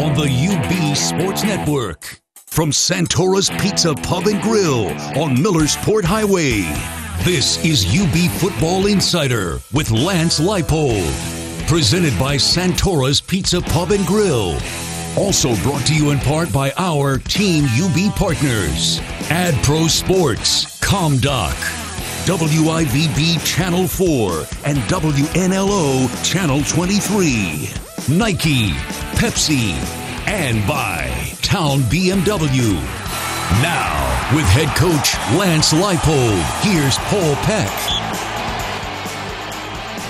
on the UB Sports Network. From Santora's Pizza Pub and Grill on Millersport Highway, this is UB Football Insider with Lance Leipold. Presented by Santora's Pizza Pub and Grill. Also brought to you in part by our Team UB partners Ad Pro Sports, ComDoc, WIVB Channel 4, and WNLO Channel 23, Nike, Pepsi, and by Town BMW. Now, with head coach Lance Leipold, here's Paul Peck.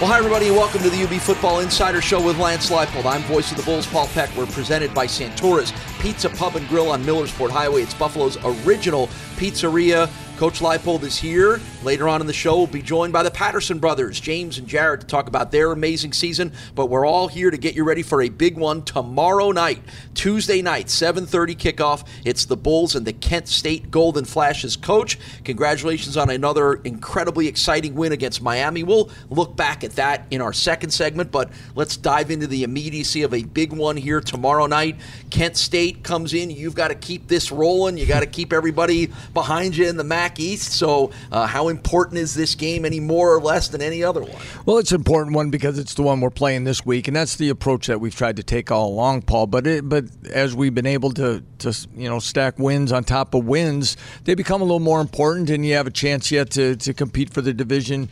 Well, hi, everybody, and welcome to the UB Football Insider Show with Lance Leipold. I'm voice of the Bulls, Paul Peck. We're presented by Santora's Pizza Pub and Grill on Millersport Highway. It's Buffalo's original pizzeria. Coach Leipold is here. Later on in the show, we'll be joined by the Patterson brothers, James and Jaret, to talk about their amazing season. But we're all here to get you ready for a big one tomorrow night, Tuesday night, 7:30 kickoff. It's the Bulls and the Kent State Golden Flashes. Coach, congratulations on another incredibly exciting win against Miami. We'll look back at that in our second segment, but let's dive into the immediacy of a big one here tomorrow night. Kent State comes in. You've got to keep this rolling. You got to keep everybody behind you in the MAC East. So, uh, how important is this game any more or less than any other one? Well, it's an important one because it's the one we're playing this week, and that's the approach that we've tried to take all along, Paul. But it, but as we've been able to to you know stack wins on top of wins, they become a little more important, and you have a chance yet to to compete for the division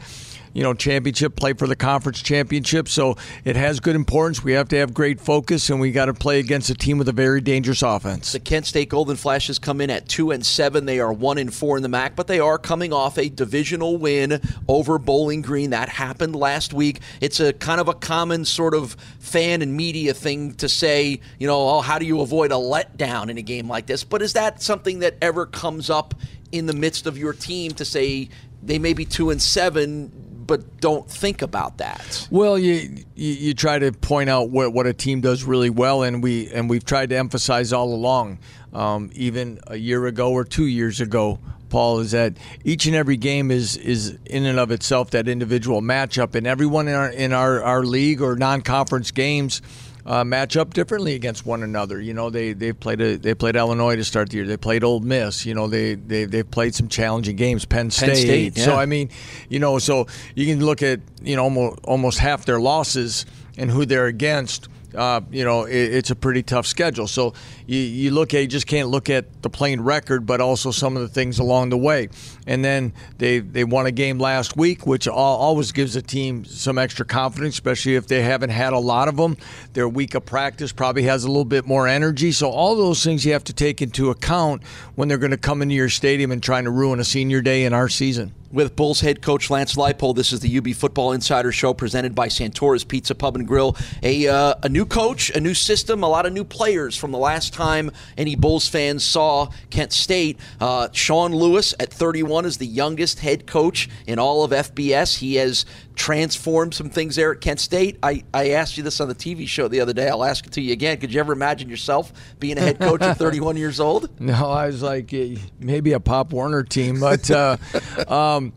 you know, championship, play for the conference championship. So it has good importance. We have to have great focus, and we got to play against a team with a very dangerous offense. The Kent State Golden Flashes come in at two and seven. They are one and four in the MAC, but they are coming off a divisional win over Bowling Green. That happened last week. It's a kind of a common sort of fan and media thing to say, you know, oh, how do you avoid a letdown in a game like this? But is that something that ever comes up in the midst of your team to say they may be two and seven? But don't think about that. Well, you, you, you try to point out what, what a team does really well, and we and we've tried to emphasize all along, um, even a year ago or two years ago. Paul is that each and every game is is in and of itself that individual matchup, and everyone in our in our, our league or non conference games uh, match up differently against one another. You know, they they played a, they played Illinois to start the year. They played Ole Miss. You know, they they they played some challenging games. Penn State. Penn State yeah. So I mean, you know, so you can look at you know almost almost half their losses and who they're against uh, you know, it, it's a pretty tough schedule. So you, you look at, you just can't look at the plain record, but also some of the things along the way. And then they, they won a game last week, which always gives a team some extra confidence, especially if they haven't had a lot of them. Their week of practice probably has a little bit more energy. So all those things you have to take into account when they're going to come into your stadium and trying to ruin a senior day in our season with Bulls head coach Lance Leipold. This is the UB Football Insider Show presented by Santora's Pizza Pub and Grill. A, uh, a new coach, a new system, a lot of new players from the last time any Bulls fans saw Kent State. Uh, Sean Lewis at 31 is the youngest head coach in all of FBS. He has transformed some things there at Kent State. I, I asked you this on the TV show the other day. I'll ask it to you again. Could you ever imagine yourself being a head coach at 31 years old? No, I was like maybe a Pop Warner team, but uh, um,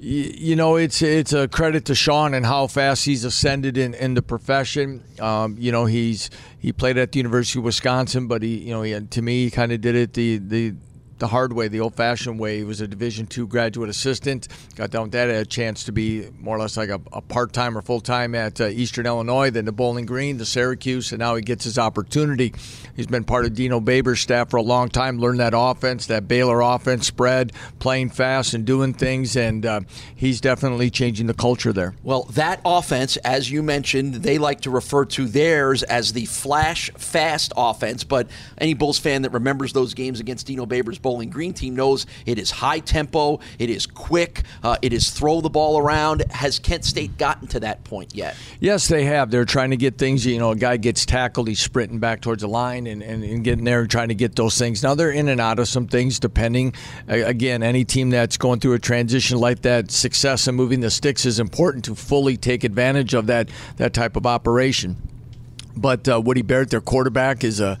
you, you, know it's it's a credit to Sean and how fast he's ascended in, in the profession. Um, you know he's he played at the University of Wisconsin, but he you know he, to me he kind of did it the the the hard way, the old-fashioned way. He was a Division two graduate assistant. Got done with that. Had a chance to be more or less like a, a part-time or full-time at uh, Eastern Illinois, then to Bowling Green, to Syracuse, and now he gets his opportunity. He's been part of Dino Babers' staff for a long time. Learned that offense, that Baylor offense, spread, playing fast and doing things, and uh, he's definitely changing the culture there. Well, that offense, as you mentioned, they like to refer to theirs as the flash fast offense. But any Bulls fan that remembers those games against Dino Babers' Bowling Green team knows it is high tempo, it is quick, uh, it is throw the ball around. Has Kent State gotten to that point yet? Yes, they have. They're trying to get things. You know, a guy gets tackled, he's sprinting back towards the line and, and, and getting there and trying to get those things. Now they're in and out of some things depending. Again, any team that's going through a transition like that, success in moving the sticks is important to fully take advantage of that that type of operation. But uh, Woody Barrett, their quarterback, is a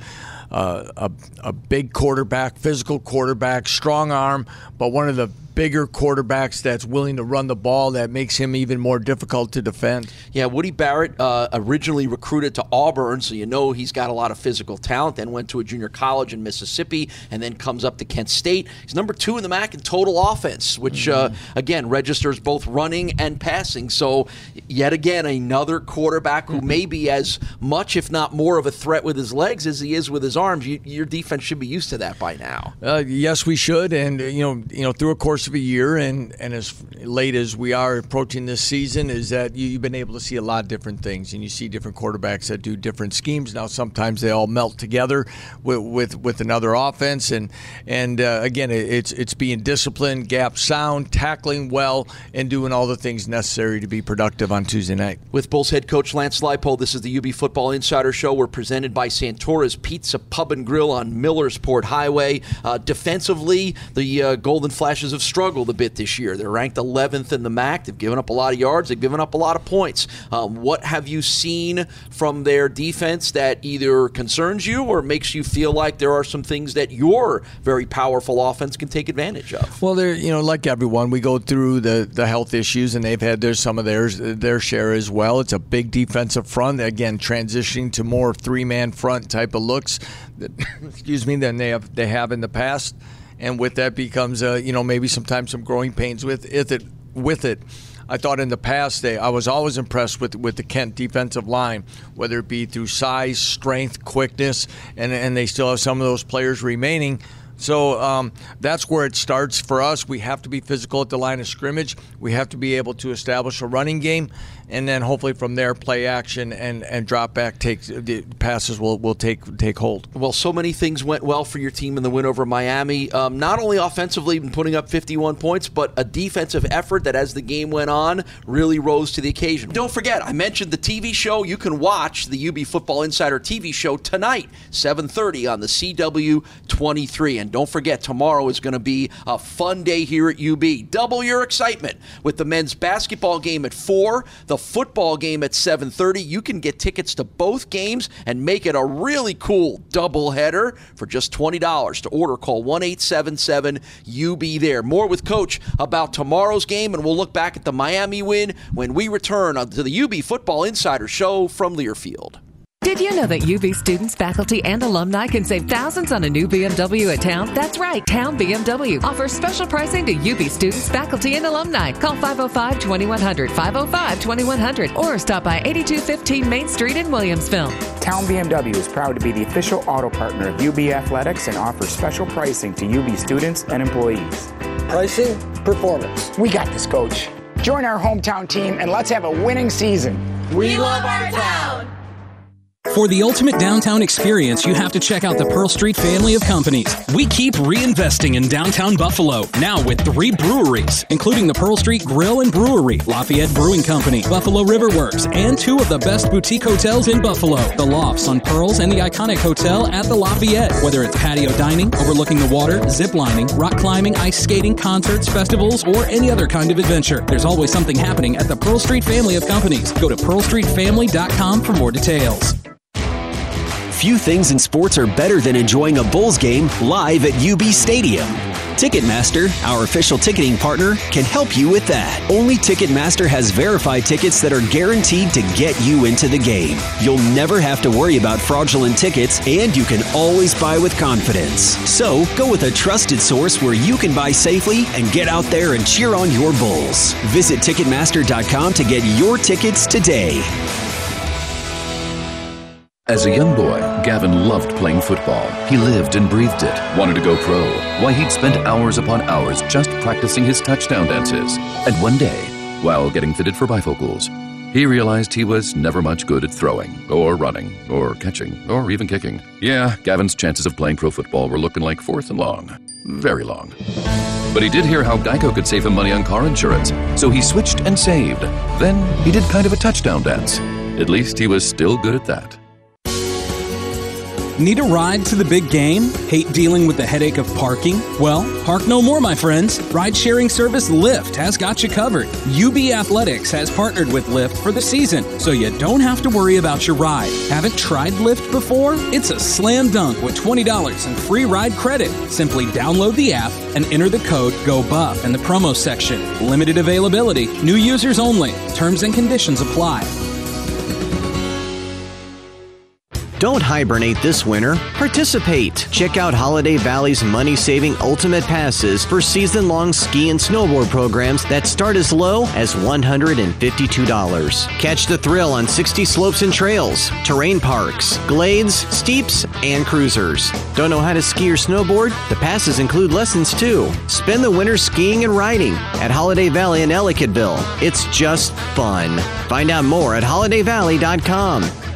uh, a, a big quarterback, physical quarterback, strong arm, but one of the bigger quarterbacks that's willing to run the ball that makes him even more difficult to defend. Yeah, Woody Barrett uh, originally recruited to Auburn, so you know he's got a lot of physical talent. Then went to a junior college in Mississippi, and then comes up to Kent State. He's number two in the MAC in total offense, which uh, mm-hmm. uh, again registers both running and passing. So yet again, another quarterback who mm-hmm. may be as much, if not more, of a threat with his legs as he is with his arms. You, your defense should be used to that by now. Uh, yes, we should, and you know, you know, through a course of a year, and and as late as we are approaching this season, is that you, you've been able to see a lot of different things, and you see different quarterbacks that do different schemes. Now, sometimes they all melt together with with, with another offense, and and uh, again, it's it's being disciplined, gap sound, tackling well, and doing all the things necessary to be productive on Tuesday night. With Bulls head coach Lance Leipold, this is the UB Football Insider Show. We're presented by Santora's Pizza Pub and Grill on Millersport Highway. Uh, defensively, the uh, Golden Flashes have struggled a bit this year. They're ranked 11th in the MAC. They've given up a lot of yards. They've given up a lot of points. Um, what have you seen from their defense that either concerns you or makes you feel like there are some things that your very powerful offense can take advantage of? Well, they're you know like everyone, we go through the the health issues, and they've had their some of theirs their share as well. It's a big defensive front. Again, transitioning to more three man front type of looks. That, excuse me, than they have they have in the past, and with that becomes uh, you know maybe sometimes some growing pains with it with it. I thought in the past they I was always impressed with with the Kent defensive line, whether it be through size, strength, quickness, and and they still have some of those players remaining so um, that's where it starts for us. We have to be physical at the line of scrimmage. We have to be able to establish a running game and then hopefully from there play action and, and drop back takes the passes will, will take take hold. Well, so many things went well for your team in the win over Miami. Um, not only offensively putting up 51 points, but a defensive effort that as the game went on really rose to the occasion. Don't forget, I mentioned the TV show. You can watch the UB Football Insider TV show tonight, 7:30 on the CW 23. And don't forget, tomorrow is going to be a fun day here at UB. Double your excitement with the men's basketball game at 4, the football game at 7:30. You can get tickets to both games and make it a really cool doubleheader for just $20. To order, call 1-877-UB there. More with coach about tomorrow's game and we'll look back at the Miami win when we return to the UB Football Insider show from Learfield. Did you know that UB students, faculty, and alumni can save thousands on a new BMW at Town? That's right, Town BMW offers special pricing to UB students, faculty, and alumni. Call 505 2100, 505 2100, or stop by 8215 Main Street in Williamsville. Town BMW is proud to be the official auto partner of UB Athletics and offers special pricing to UB students and employees. Pricing, performance. We got this, coach. Join our hometown team and let's have a winning season. We love our town. For the ultimate downtown experience, you have to check out the Pearl Street family of companies. We keep reinvesting in downtown Buffalo, now with three breweries, including the Pearl Street Grill and Brewery, Lafayette Brewing Company, Buffalo River Works, and two of the best boutique hotels in Buffalo, the Lofts on Pearls and the iconic hotel at the Lafayette. Whether it's patio dining, overlooking the water, zip lining, rock climbing, ice skating, concerts, festivals, or any other kind of adventure, there's always something happening at the Pearl Street family of companies. Go to pearlstreetfamily.com for more details. Few things in sports are better than enjoying a Bulls game live at UB Stadium. Ticketmaster, our official ticketing partner, can help you with that. Only Ticketmaster has verified tickets that are guaranteed to get you into the game. You'll never have to worry about fraudulent tickets, and you can always buy with confidence. So, go with a trusted source where you can buy safely and get out there and cheer on your Bulls. Visit Ticketmaster.com to get your tickets today. As a young boy, Gavin loved playing football. He lived and breathed it, wanted to go pro. Why, he'd spent hours upon hours just practicing his touchdown dances. And one day, while getting fitted for bifocals, he realized he was never much good at throwing, or running, or catching, or even kicking. Yeah, Gavin's chances of playing pro football were looking like fourth and long. Very long. But he did hear how Geico could save him money on car insurance, so he switched and saved. Then he did kind of a touchdown dance. At least he was still good at that. Need a ride to the big game? Hate dealing with the headache of parking? Well, park no more, my friends. Ride sharing service Lyft has got you covered. UB Athletics has partnered with Lyft for the season, so you don't have to worry about your ride. Haven't tried Lyft before? It's a slam dunk with $20 in free ride credit. Simply download the app and enter the code GOBUFF in the promo section. Limited availability, new users only. Terms and conditions apply. Don't hibernate this winter. Participate. Check out Holiday Valley's money saving ultimate passes for season long ski and snowboard programs that start as low as $152. Catch the thrill on 60 slopes and trails, terrain parks, glades, steeps, and cruisers. Don't know how to ski or snowboard? The passes include lessons too. Spend the winter skiing and riding at Holiday Valley in Ellicottville. It's just fun. Find out more at holidayvalley.com.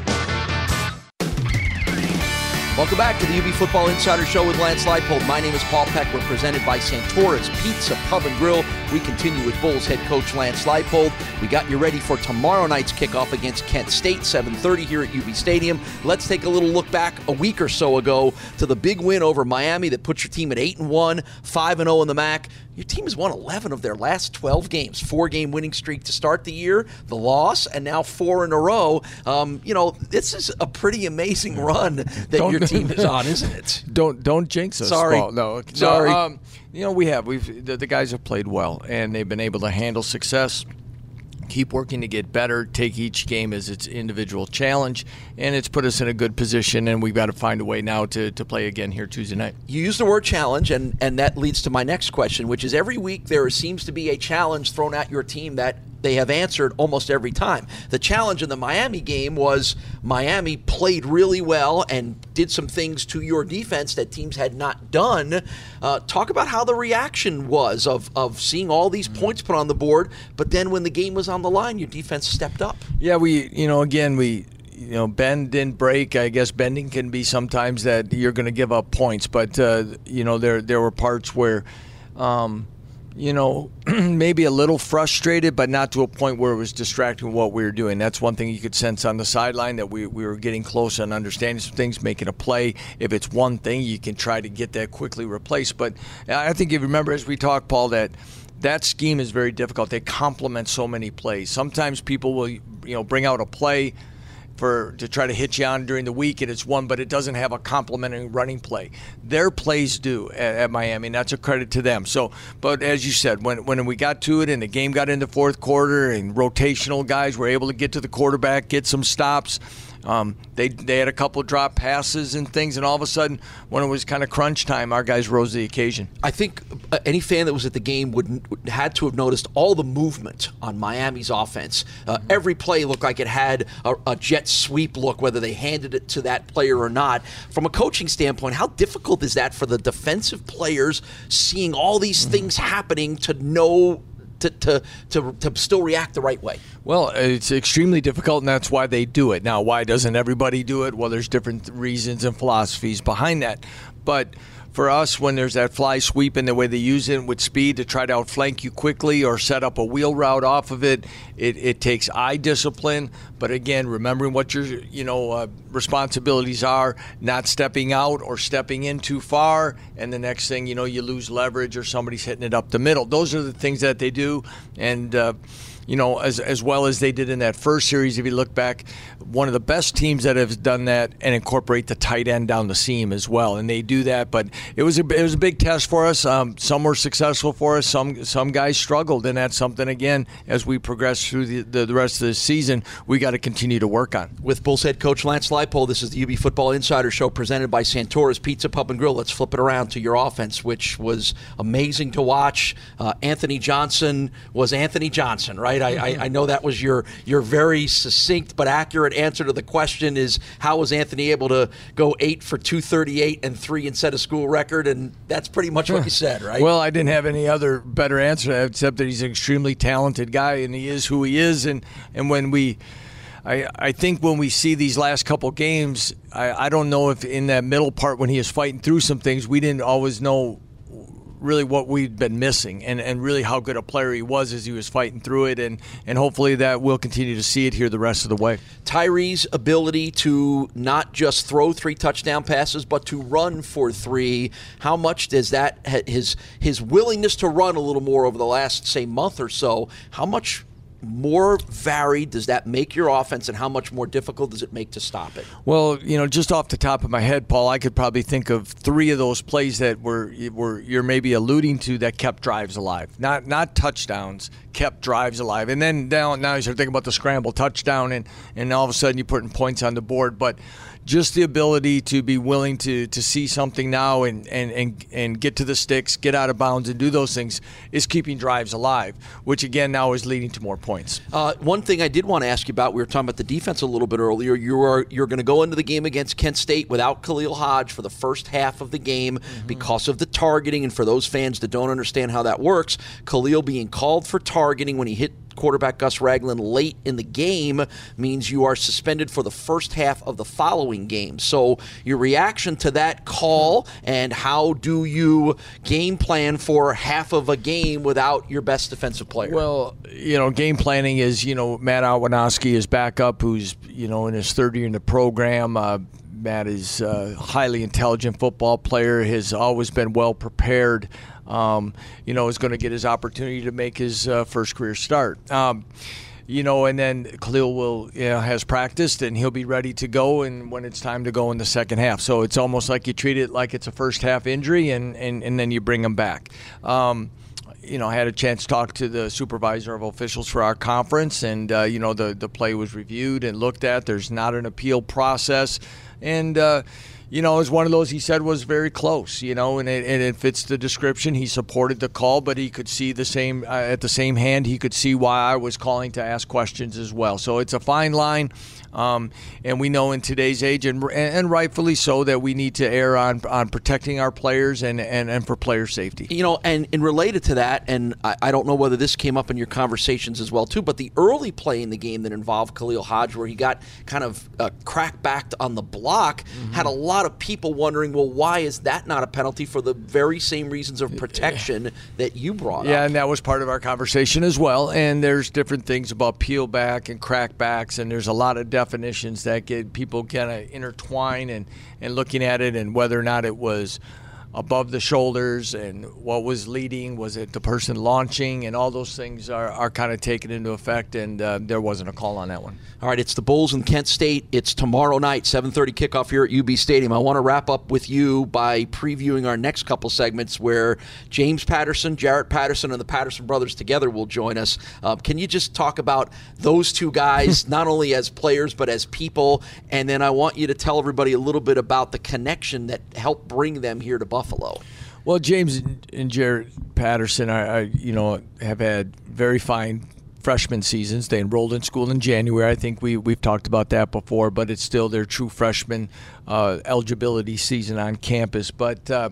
Welcome back to the UB Football Insider Show with Lance Leipold. My name is Paul Peck. We're presented by Santora's Pizza Pub and Grill. We continue with Bulls head coach Lance Leipold. We got you ready for tomorrow night's kickoff against Kent State, 7:30 here at UB Stadium. Let's take a little look back a week or so ago to the big win over Miami that puts your team at 8 and 1, 5 and 0 in the MAC. Your team has won 11 of their last 12 games. Four game winning streak to start the year, the loss, and now four in a row. Um, you know, this is a pretty amazing run that don't, your team is on, isn't it? Don't don't jinx us. Sorry, Paul. no, sorry. No, um, you know, we have. We've the, the guys have played well, and they've been able to handle success keep working to get better, take each game as its individual challenge, and it's put us in a good position. And we've got to find a way now to, to play again here Tuesday night. You use the word challenge, and, and that leads to my next question, which is every week there seems to be a challenge thrown at your team that they have answered almost every time. The challenge in the Miami game was Miami played really well and did some things to your defense that teams had not done. Uh, talk about how the reaction was of, of seeing all these points put on the board, but then when the game was on the line, your defense stepped up. Yeah, we, you know, again, we, you know, bend didn't break. I guess bending can be sometimes that you're going to give up points, but uh, you know, there there were parts where. Um, you know, maybe a little frustrated, but not to a point where it was distracting what we were doing. That's one thing you could sense on the sideline that we, we were getting close and understanding some things, making a play. If it's one thing, you can try to get that quickly replaced. But I think if you remember as we talked, Paul, that that scheme is very difficult. They complement so many plays. Sometimes people will, you know, bring out a play – for to try to hit you on during the week, and it's one, but it doesn't have a complementary running play. Their plays do at, at, Miami, and that's a credit to them. So, but as you said, when when we got to it and the game got into fourth quarter, and rotational guys were able to get to the quarterback, get some stops. Um, they they had a couple drop passes and things, and all of a sudden, when it was kind of crunch time, our guys rose to the occasion. I think uh, any fan that was at the game would had to have noticed all the movement on Miami's offense. Uh, every play looked like it had a, a, jet sweep look, whether they handed it to that player or not. From a coaching standpoint, how difficult is that for the defensive players seeing all these things happening to know to, to, to, to still react the right way? Well, it's extremely difficult, and that's why they do it. Now, why doesn't everybody do it? Well, there's different reasons and philosophies behind that. But for us when there's that fly sweep and the way they use it with speed to try to outflank you quickly or set up a wheel route off of it. It, it takes eye discipline, but again, remembering what you're, you know uh, responsibilities are, not stepping out or stepping in too far, and the next thing you know you lose leverage or somebody's hitting it up the middle. Those are the things that they do, and. Uh, you know, as as well as they did in that first series. If you look back, one of the best teams that have done that and incorporate the tight end down the seam as well, and they do that. But it was a it was a big test for us. Um, some were successful for us. Some some guys struggled, and that's something again as we progress through the, the, the rest of the season we got to continue to work on. With Bulls head coach Lance Leipold, this is the UB Football Insider Show presented by Santora's Pizza Pub and Grill. Let's flip it around to your offense, which was amazing to watch. Uh, Anthony Johnson was Anthony Johnson, right? I, I, I know that was your your very succinct but accurate answer to the question is how was Anthony able to go eight for 238 and three and set a school record? And that's pretty much what you said, right? Well, I didn't have any other better answer except that he's an extremely talented guy and he is who he is. And, and when we. I, I think when we see these last couple games, I, I don't know if in that middle part when he was fighting through some things, we didn't always know really what we'd been missing, and, and really how good a player he was as he was fighting through it, and and hopefully that we'll continue to see it here the rest of the way. Tyree's ability to not just throw three touchdown passes, but to run for three. How much does that his his willingness to run a little more over the last say month or so? How much more varied does that make your offense, and how much more difficult does it make to stop it? Well, you know, just off the top of my head, Paul, I could probably think of three of those plays that were were you're maybe alluding to that kept drives alive. Not not touchdowns, kept drives alive. And then now now you start thinking about the scramble touchdown, and and all of a sudden you're putting points on the board, but just the ability to be willing to to see something now and, and, and, and get to the sticks, get out of bounds, and do those things is keeping drives alive, which again now is leading to more points. Uh, one thing I did want to ask you about, we were talking about the defense a little bit earlier. You are you're going to go into the game against Kent State without Khalil Hodge for the first half of the game mm-hmm. because of the targeting, and for those fans that don't understand how that works, Khalil being called for targeting when he hit quarterback Gus Ragland late in the game means you are suspended for the first half of the following game. So, your reaction to that call and how do you game plan for half of a game without your best defensive player? Well, you know, game planning is, you know, Matt Awanoski is back up, who's, you know, in his third year in the program. Uh, Matt is a highly intelligent football player, has always been well prepared um, you know, is going to get his opportunity to make his uh, first career start. Um, you know, and then Khalil will you know, has practiced and he'll be ready to go. And when it's time to go in the second half, so it's almost like you treat it like it's a first half injury, and and, and then you bring him back. Um, you know, I had a chance to talk to the supervisor of officials for our conference, and uh, you know, the the play was reviewed and looked at. There's not an appeal process, and. Uh, you know, is one of those he said was very close, you know, and it, and it fits the description. He supported the call, but he could see the same, uh, at the same hand, he could see why I was calling to ask questions as well. So it's a fine line. Um, and we know in today's age, and, and rightfully so, that we need to err on, on protecting our players and, and, and for player safety. You know, and, and related to that, and I, I don't know whether this came up in your conversations as well, too, but the early play in the game that involved Khalil Hodge, where he got kind of uh, crack backed on the block, mm-hmm. had a lot of people wondering, well, why is that not a penalty for the very same reasons of protection that you brought up? yeah, up? and that was part of our conversation as well. And there's different things about peel back and crack backs, and there's a lot of definitions that get people kind of intertwine and, and looking at it and whether or not it was above the shoulders and what was leading was it the person launching and all those things are, are kind of taken into effect and uh, there wasn't a call on that one. All right it's the bulls in kent state. It's tomorrow night 7.30 kickoff here at ub stadium. I want to wrap up with you by previewing our next couple segments where james patterson jaret patterson and the patterson brothers together will join us. Uh, can you just talk about those two guys not only as players but as people? And then i want you to tell everybody a little bit about the connection that helped bring them here to buffalo Buffalo. Well, James and Jaret Patterson, I, I you know have had very fine freshman seasons. They enrolled in school in January. I think we we've talked about that before, but it's still their true freshman uh, eligibility season on campus. But uh,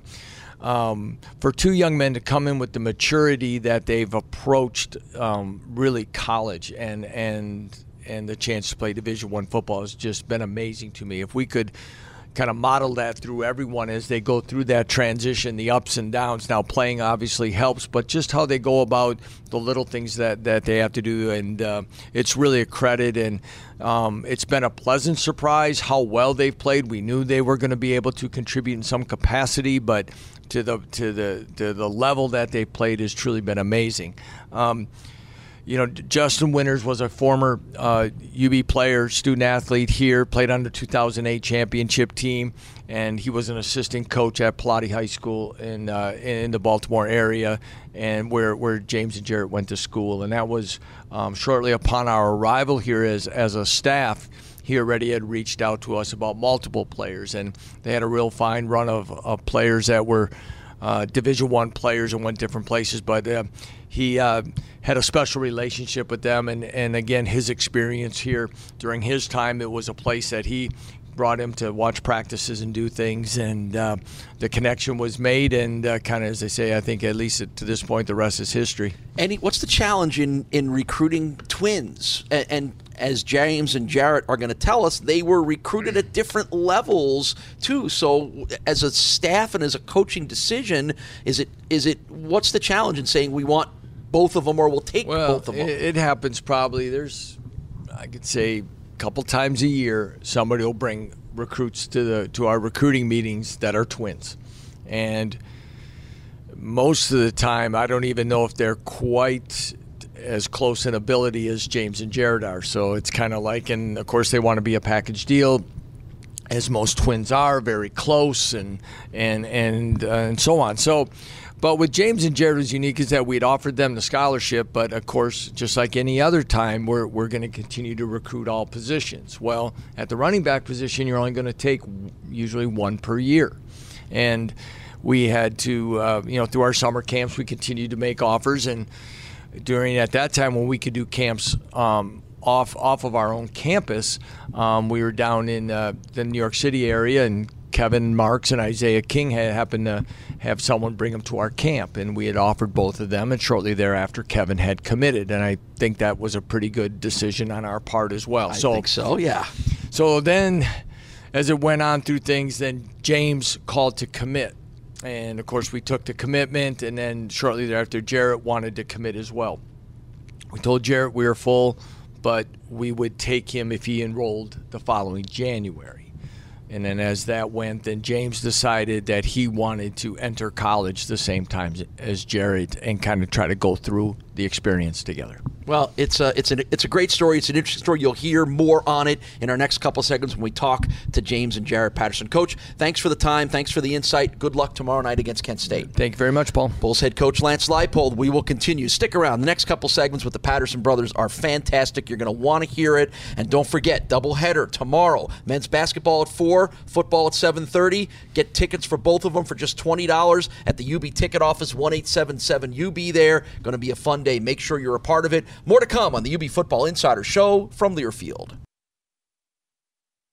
um, for two young men to come in with the maturity that they've approached um, really college and and and the chance to play Division One football has just been amazing to me. If we could kind of model that through everyone as they go through that transition, the ups and downs. Now, playing obviously helps, but just how they go about the little things that, that they have to do, and uh, it's really a credit. And um, it's been a pleasant surprise how well they've played. We knew they were going to be able to contribute in some capacity, but to the to the to the level that they played has truly been amazing. Um, you know, Justin Winters was a former uh, UB player, student athlete here, played on the 2008 championship team, and he was an assistant coach at Pallotti High School in uh, in the Baltimore area, and where where James and Jaret went to school, and that was um, shortly upon our arrival here as as a staff. He already had reached out to us about multiple players, and they had a real fine run of, of players that were uh, Division One players and went different places, but uh, he uh, had a special relationship with them, and, and again, his experience here during his time, it was a place that he brought him to watch practices and do things, and uh, the connection was made. And uh, kind of as they say, I think at least to this point, the rest is history. Any, what's the challenge in in recruiting twins? And, and as James and Jaret are going to tell us, they were recruited at different levels too. So, as a staff and as a coaching decision, is it is it what's the challenge in saying we want both of them or we'll take well, both of them? It, it happens probably. There's, I could say, couple times a year, somebody will bring recruits to the to our recruiting meetings that are twins, and most of the time, I don't even know if they're quite as close in ability as James and Jaret are. So it's kind of like, and of course, they want to be a package deal. As most twins are, very close, and and and uh, and so on. So, but with James and Jaret was unique is that we'd offered them the scholarship, but of course, just like any other time, we're, we're going to continue to recruit all positions. Well, at the running back position, you're only going to take usually one per year. And we had to, uh, you know, through our summer camps, we continued to make offers. And during at that time when we could do camps um, off off of our own campus, um, we were down in uh, the New York City area and Kevin Marks and Isaiah King had happened to have someone bring them to our camp, and we had offered both of them. And shortly thereafter, Kevin had committed, and I think that was a pretty good decision on our part as well. I so, think so, yeah. So then, as it went on through things, then James called to commit, and of course we took the commitment, and then shortly thereafter, Jaret wanted to commit as well. We told Jaret we were full, but we would take him if he enrolled the following January. And then as that went, then James decided that he wanted to enter college the same time as Jaret and kind of try to go through the experience together. Well, it's a it's a it's a great story. It's an interesting story. You'll hear more on it in our next couple seconds when we talk to James and Jaret Patterson. Coach, thanks for the time. Thanks for the insight. Good luck tomorrow night against Kent State. Thank you very much, Paul. Bulls head coach Lance Leipold. We will continue. Stick around. The next couple segments with the Patterson brothers are fantastic. You're going to want to hear it. And don't forget, doubleheader tomorrow. Men's basketball at four, football at 7:30. Get tickets for both of them for just twenty dollars at the UB ticket office one eight seven seven UB. There, going to be a fun day. Make sure you're a part of it. More to come on the UB Football Insider Show from Learfield.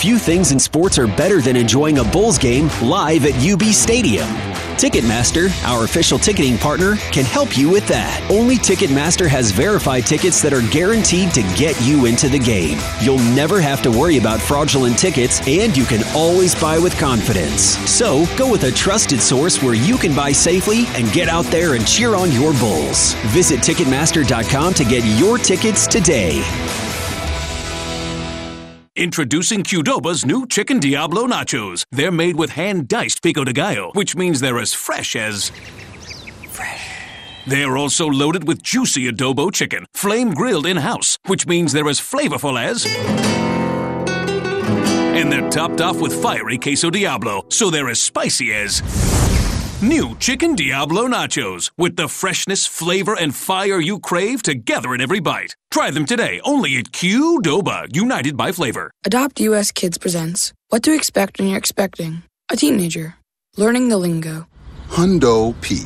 Few things in sports are better than enjoying a Bulls game live at UB Stadium. Ticketmaster, our official ticketing partner, can help you with that. Only Ticketmaster has verified tickets that are guaranteed to get you into the game. You'll never have to worry about fraudulent tickets, and you can always buy with confidence. So, go with a trusted source where you can buy safely and get out there and cheer on your Bulls. Visit Ticketmaster.com to get your tickets today. Introducing Qdoba's new Chicken Diablo Nachos. They're made with hand diced pico de gallo, which means they're as fresh as. Fresh. They're also loaded with juicy adobo chicken, flame grilled in house, which means they're as flavorful as. And they're topped off with fiery queso Diablo, so they're as spicy as. New Chicken Diablo Nachos with the freshness, flavor, and fire you crave together in every bite. Try them today only at Qdoba, united by flavor. Adopt US Kids presents What to Expect When You're Expecting a Teenager. Learning the lingo. Hundo P.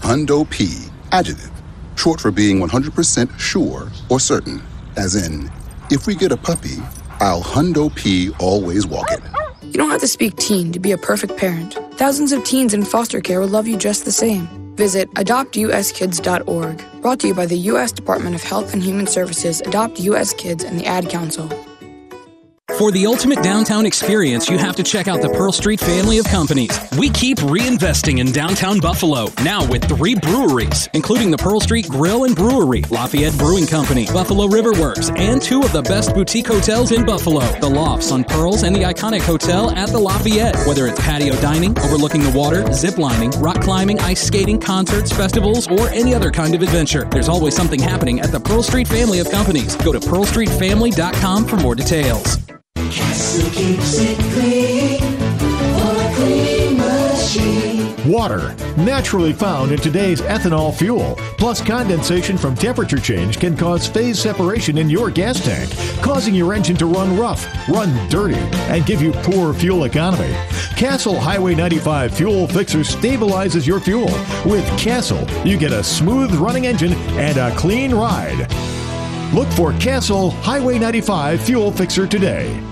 Hundo P. Adjective. Short for being 100% sure or certain. As in, if we get a puppy, I'll Hundo P always walk it. You don't have to speak teen to be a perfect parent. Thousands of teens in foster care will love you just the same. Visit adoptuskids.org. Brought to you by the U.S. Department of Health and Human Services, Adopt U.S. Kids, and the Ad Council. For the ultimate downtown experience, you have to check out the Pearl Street family of companies. We keep reinvesting in downtown Buffalo, now with three breweries, including the Pearl Street Grill and Brewery, Lafayette Brewing Company, Buffalo River Works, and two of the best boutique hotels in Buffalo, the Lofts on Pearls and the iconic hotel at the Lafayette. Whether it's patio dining, overlooking the water, zip lining, rock climbing, ice skating, concerts, festivals, or any other kind of adventure, there's always something happening at the Pearl Street family of companies. Go to pearlstreetfamily.com for more details. Keeps it clean. Water, naturally found in today's ethanol fuel, plus condensation from temperature change can cause phase separation in your gas tank, causing your engine to run rough, run dirty, and give you poor fuel economy. Castle Highway 95 Fuel Fixer stabilizes your fuel. With Castle, you get a smooth running engine and a clean ride. Look for Castle Highway 95 Fuel Fixer today.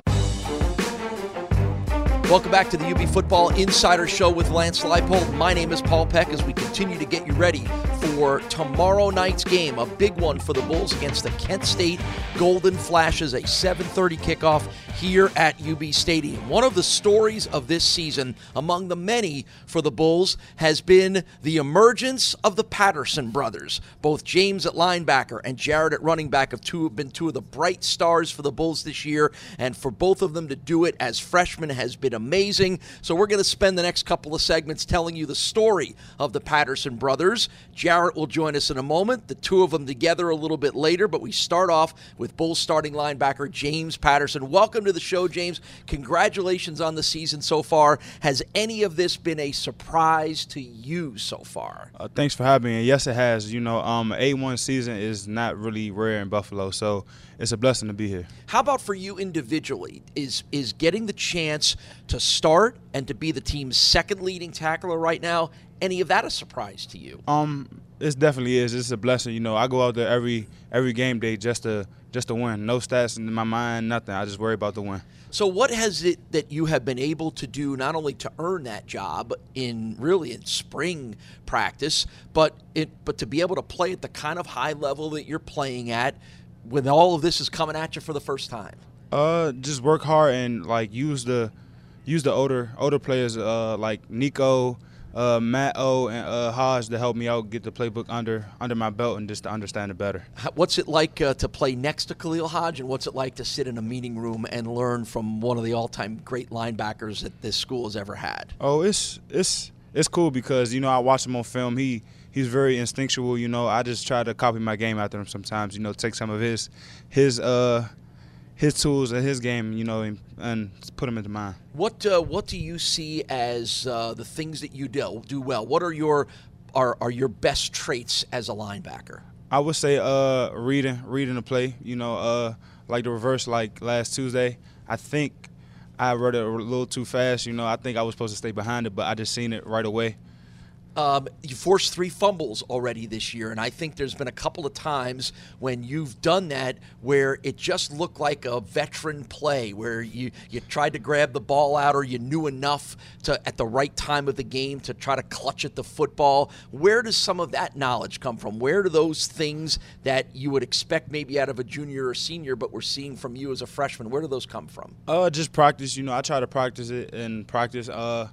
Welcome back to the UB Football Insider Show with Lance Leipold. My name is Paul Peck as we continue to get you ready for tomorrow night's game, a big one for the Bulls against the Kent State Golden Flashes, a 7:30 kickoff here at UB Stadium. One of the stories of this season, among the many for the Bulls, has been the emergence of the Patterson brothers. Both James at linebacker and Jaret at running back have two have been two of the bright stars for the Bulls this year, and for both of them to do it as freshmen has been amazing. So we're going to spend the next couple of segments telling you the story of the Patterson brothers. Jaret will join us in a moment. The two of them together a little bit later, but we start off with Bulls starting linebacker James Patterson. Welcome to the show, James. Congratulations on the season so far. Has any of this been a surprise to you so far? Uh, thanks for having me. Yes, it has. You know, um, A1 season is not really rare in Buffalo, so it's a blessing to be here. How about for you individually? Is is getting the chance to start and to be the team's second leading tackler right now? Any of that a surprise to you? Um, it definitely is. It's a blessing. You know, I go out there every every game day just to just to win. No stats in my mind, nothing. I just worry about the win. So, what has it that you have been able to do not only to earn that job in really in spring practice, but it but to be able to play at the kind of high level that you're playing at when all of this is coming at you for the first time? Uh, just work hard and like use the use the older older players uh, like Nico uh, Matt O and uh, Hodge to help me out get the playbook under under my belt and just to understand it better. What's it like uh, to play next to Khalil Hodge, and what's it like to sit in a meeting room and learn from one of the all-time great linebackers that this school has ever had? Oh, it's it's it's cool because you know I watch him on film. He he's very instinctual. You know, I just try to copy my game after him sometimes. You know, take some of his his uh his tools and his game, you know, and, and put them into mine. What uh, what do you see as uh, the things that you do do well? What are your are are your best traits as a linebacker? I would say uh, reading reading the play. You know, uh, like the reverse, like last Tuesday. I think I read it a little too fast. You know, I think I was supposed to stay behind it, but I just seen it right away. Um, you forced three fumbles already this year, and I think there's been a couple of times when you've done that where it just looked like a veteran play, where you you tried to grab the ball out or you knew enough to at the right time of the game to try to clutch at the football. Where does some of that knowledge come from? Where do those things that you would expect maybe out of a junior or senior, but we're seeing from you as a freshman, where do those come from? Uh, just practice. You know, I try to practice it and practice. Uh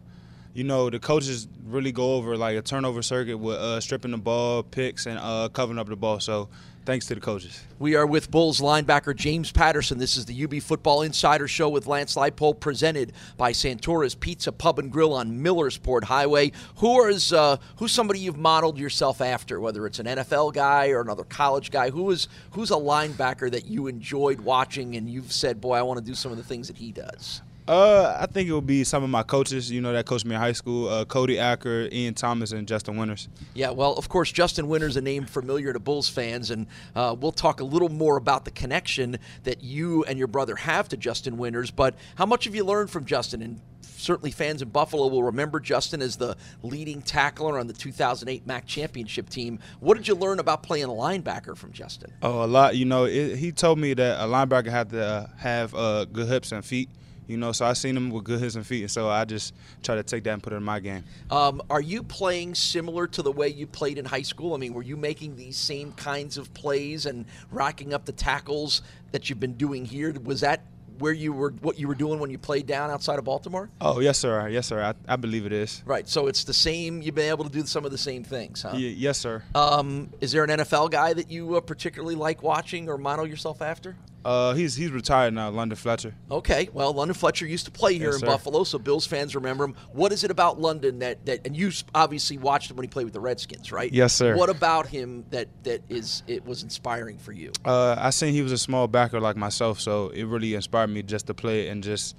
you know, the coaches really go over like a turnover circuit with uh, stripping the ball, picks, and uh, covering up the ball. So thanks to the coaches. We are with Bulls linebacker James Patterson. This is the UB Football Insider Show with Lance Leipold, presented by Santora's Pizza Pub and Grill on Millersport Highway. Who is uh, who's somebody you've modeled yourself after? Whether it's an NFL guy or another college guy, who is who's a linebacker that you enjoyed watching and you've said, "Boy, I want to do some of the things that he does." Uh, I think it would be some of my coaches, you know, that coached me in high school uh, Cody Acker, Ian Thomas, and Justin Winters. Yeah, well, of course, Justin Winters, a name familiar to Bulls fans, and uh, we'll talk a little more about the connection that you and your brother have to Justin Winters. But how much have you learned from Justin? And certainly fans in Buffalo will remember Justin as the leading tackler on the 2008 MAC championship team. What did you learn about playing a linebacker from Justin? Oh, a lot. You know, it, he told me that a linebacker had to uh, have uh, good hips and feet you know, so I seen him with good hands and feet, and so I just try to take that and put it in my game. Um, are you playing similar to the way you played in high school? I mean, were you making these same kinds of plays and racking up the tackles that you've been doing here? Was that where you were what you were doing when you played down outside of Baltimore? Oh yes, sir. Yes, sir. I, I believe it is. Right. So it's the same. You've been able to do some of the same things, huh? Y- yes, sir. Um, is there an NFL guy that you uh, particularly like watching or model yourself after? Uh, he's he's retired now, London Fletcher. Okay, well, London Fletcher used to play here Yes, in sir. Buffalo, so Bills fans remember him. What is it about London that, that and you obviously watched him when he played with the Redskins, right? Yes, sir. What about him that that is it was inspiring for you? Uh, I seen he was a small backer like myself, so it really inspired me just to play and just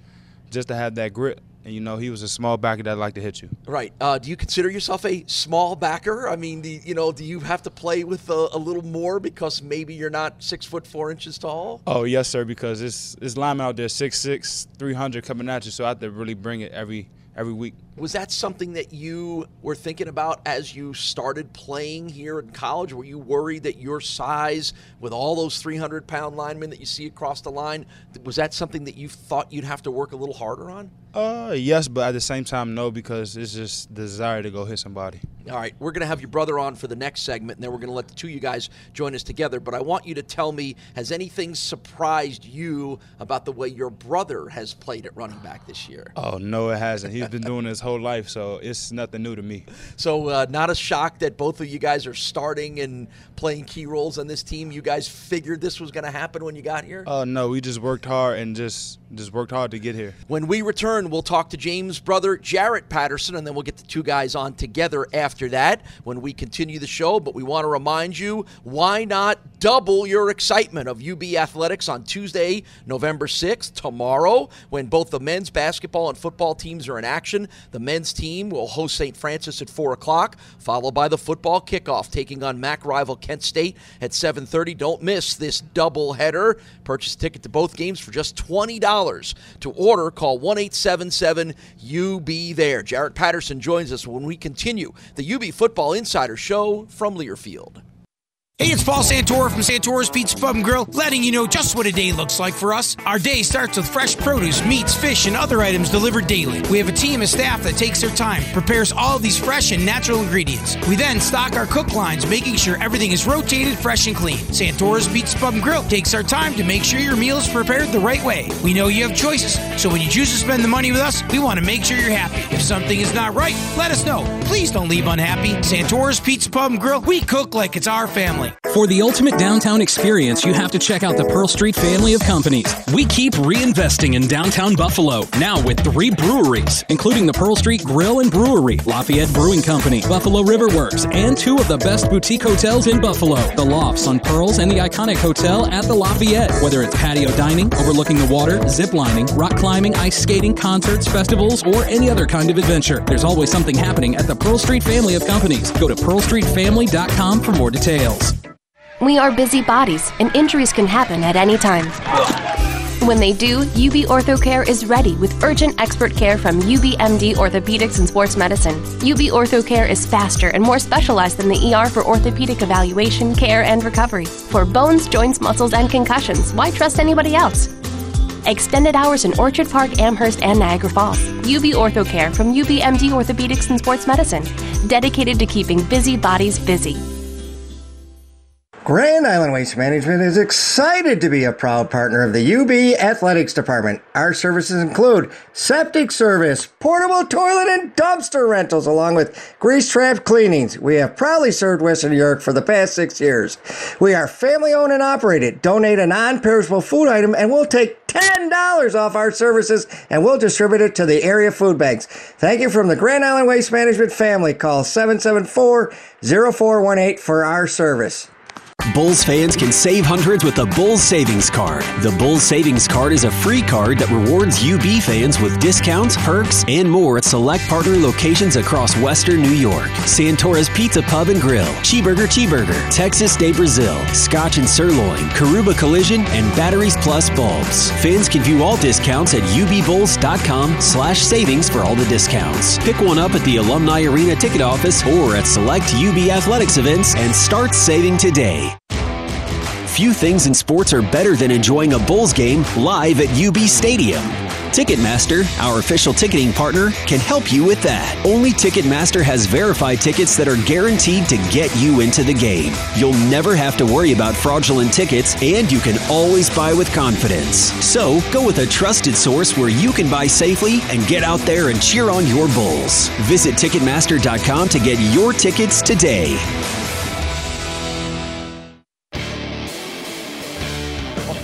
just to have that grit. And you know, he was a small backer that liked to hit you. Right. Uh, do you consider yourself a small backer? I mean, the, you know, do you have to play with a, a little more because maybe you're not six foot four inches tall? Oh yes, sir. Because it's it's lineman out there, six six, three hundred coming at you, so I have to really bring it every every week. Was that something that you were thinking about as you started playing here in college? Were you worried that your size, with all those 300 pound linemen that you see across the line, was that something that you thought you'd have to work a little harder on? Uh, yes, but at the same time, no, because it's just the desire to go hit somebody. All right, we're going to have your brother on for the next segment, and then we're going to let the two of you guys join us together. But I want you to tell me has anything surprised you about the way your brother has played at running back this year? Oh no, it hasn't. He's been doing it his whole life, so it's nothing new to me. So, uh, not a shock that both of you guys are starting and playing key roles on this team. You guys figured this was going to happen when you got here? Oh no, we just worked hard and just just worked hard to get here. When we return, we'll talk to James' brother, Jaret Patterson, and then we'll get the two guys on together after that when we continue the show. But we want to remind you why not double your excitement of UB Athletics on Tuesday, November 6th, tomorrow, when both the men's basketball and football teams are in action. The men's team will host St. Francis at 4 o'clock, followed by the football kickoff, taking on MAC rival Kent State at 7.30. Don't miss this double header. Purchase a ticket to both games for just $20. To order, call 1 877 UB there. Jaret Patterson joins us when we continue the UB Football Insider Show from Learfield. Hey, it's Paul Santora from Santora's Pizza Pub and Grill, letting you know just what a day looks like for us. Our day starts with fresh produce, meats, fish, and other items delivered daily. We have a team of staff that takes their time, prepares all of these fresh and natural ingredients. We then stock our cook lines, making sure everything is rotated, fresh, and clean. Santora's Pizza Pub and Grill takes our time to make sure your meal is prepared the right way. We know you have choices, so when you choose to spend the money with us, we want to make sure you're happy. If something is not right, let us know. Please don't leave unhappy. Santora's Pizza Pub and Grill, we cook like it's our family. For the ultimate downtown experience, you have to check out the Pearl Street family of companies. We keep reinvesting in downtown Buffalo, now with three breweries, including the Pearl Street Grill and Brewery, Lafayette Brewing Company, Buffalo River Works, and two of the best boutique hotels in Buffalo, the Lofts on Pearls and the iconic hotel at the Lafayette. Whether it's patio dining, overlooking the water, zip lining, rock climbing, ice skating, concerts, festivals, or any other kind of adventure, there's always something happening at the Pearl Street family of companies. Go to pearlstreetfamily.com for more details. We are busy bodies, and injuries can happen at any time. When they do, UB OrthoCare is ready with urgent expert care from UBMD Orthopedics and Sports Medicine. UB OrthoCare is faster and more specialized than the ER for orthopedic evaluation, care, and recovery. For bones, joints, muscles, and concussions, why trust anybody else? Extended hours in Orchard Park, Amherst, and Niagara Falls. UB OrthoCare from UBMD Orthopedics and Sports Medicine, dedicated to keeping busy bodies busy. Grand Island Waste Management is excited to be a proud partner of the UB Athletics Department. Our services include septic service, portable toilet and dumpster rentals, along with grease trap cleanings. We have proudly served Western New York for the past six years. We are family owned and operated. Donate a non perishable food item and we'll take $10 off our services and we'll distribute it to the area food banks. Thank you from the Grand Island Waste Management family. Call 774 0418 for our service. Bulls fans can save hundreds with the Bulls Savings Card. The Bulls Savings Card is a free card that rewards UB fans with discounts, perks, and more at select partner locations across Western New York. Santora's Pizza Pub and Grill, Cheeburger Cheeburger, Texas de Brazil, Scotch and Sirloin, Karuba Collision, and Batteries Plus Bulbs. Fans can view all discounts at ubbulls.com slash savings for all the discounts. Pick one up at the Alumni Arena ticket office or at select UB athletics events and start saving today. Few things in sports are better than enjoying a Bulls game live at UB Stadium. Ticketmaster, our official ticketing partner, can help you with that. Only Ticketmaster has verified tickets that are guaranteed to get you into the game. You'll never have to worry about fraudulent tickets, and you can always buy with confidence. So, go with a trusted source where you can buy safely and get out there and cheer on your Bulls. Visit Ticketmaster.com to get your tickets today.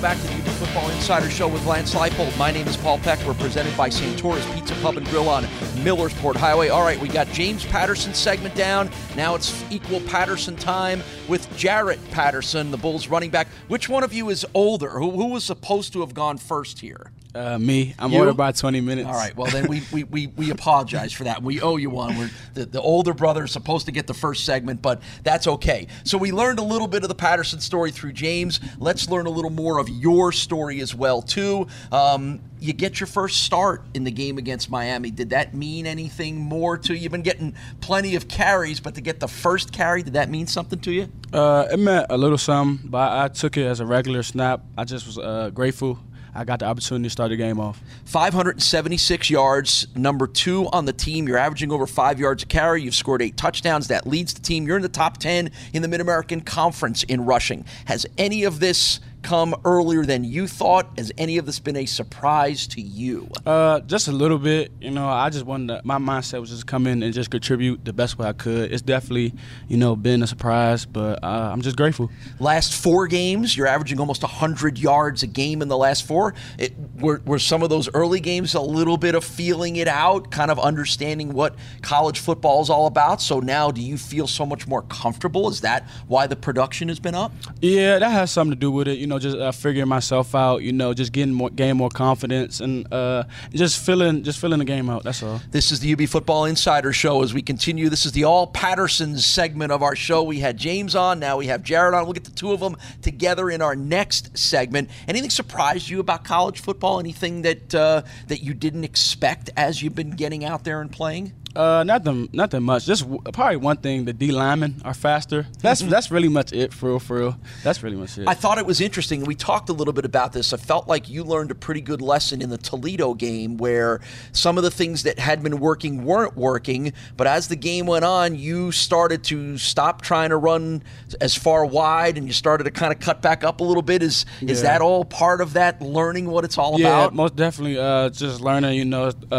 Welcome back to the Football Insider Show with Lance Leipold. My name is Paul Peck. We're presented by Santora's Pizza Pub and Grill on Millersport Highway. All right, we got James Patterson segment down. Now it's equal Patterson time with Jaret Patterson, the Bulls running back. Which one of you is older? Who, who was supposed to have gone first here? Uh, me. I'm You? by 20 minutes. All right. Well, then we, we, we, we apologize for that. We owe you one. We're, the, the older brother is supposed to get the first segment, but that's okay. So we learned a little bit of the Patterson story through James. Let's learn a little more of your story as well, too. Um, you get your first start in the game against Miami. Did that mean anything more to you? You've been getting plenty of carries, but to get the first carry, did that mean something to you? Uh, it meant a little something, but I took it as a regular snap. I just was uh, grateful I got the opportunity to start the game off. 576 yards, number two on the team. You're averaging over five yards a carry. You've scored eight touchdowns. That leads the team. You're in the top 10 in the Mid American Conference in rushing. Has any of this come earlier than you thought? Has any of this been a surprise to you? Uh, just a little bit. You know, I just wanted to, my mindset was just come in and just contribute the best way I could. It's definitely, you know, been a surprise, but uh, I'm just grateful. Last four games, you're averaging almost 100 yards a game in the last four. It, were, were some of those early games a little bit of feeling it out, kind of understanding what college football is all about? So now, do you feel so much more comfortable? Is that why the production has been up? Yeah, that has something to do with it. You know, just uh, figuring myself out. You know, just getting more, gain more confidence, and uh, just filling, just filling the game out. That's all. This is the UB Football Insider Show. As we continue, this is the All Pattersons segment of our show. We had James on, now we have Jaret on. We'll get the two of them together in our next segment. Anything surprised you about college football? Anything that uh, that you didn't expect as you've been getting out there and playing? Uh, nothing, nothing much. Just w- probably one thing: the D linemen are faster. That's that's really much it for real, for real. That's really much it. I thought it was interesting. We talked a little bit about this. I felt like you learned a pretty good lesson in the Toledo game where some of the things that had been working weren't working, but as the game went on, you started to stop trying to run as far wide and you started to kind of cut back up a little bit. Is is that all part of that learning what it's all yeah, about? most definitely. Uh, just learning. You know, uh,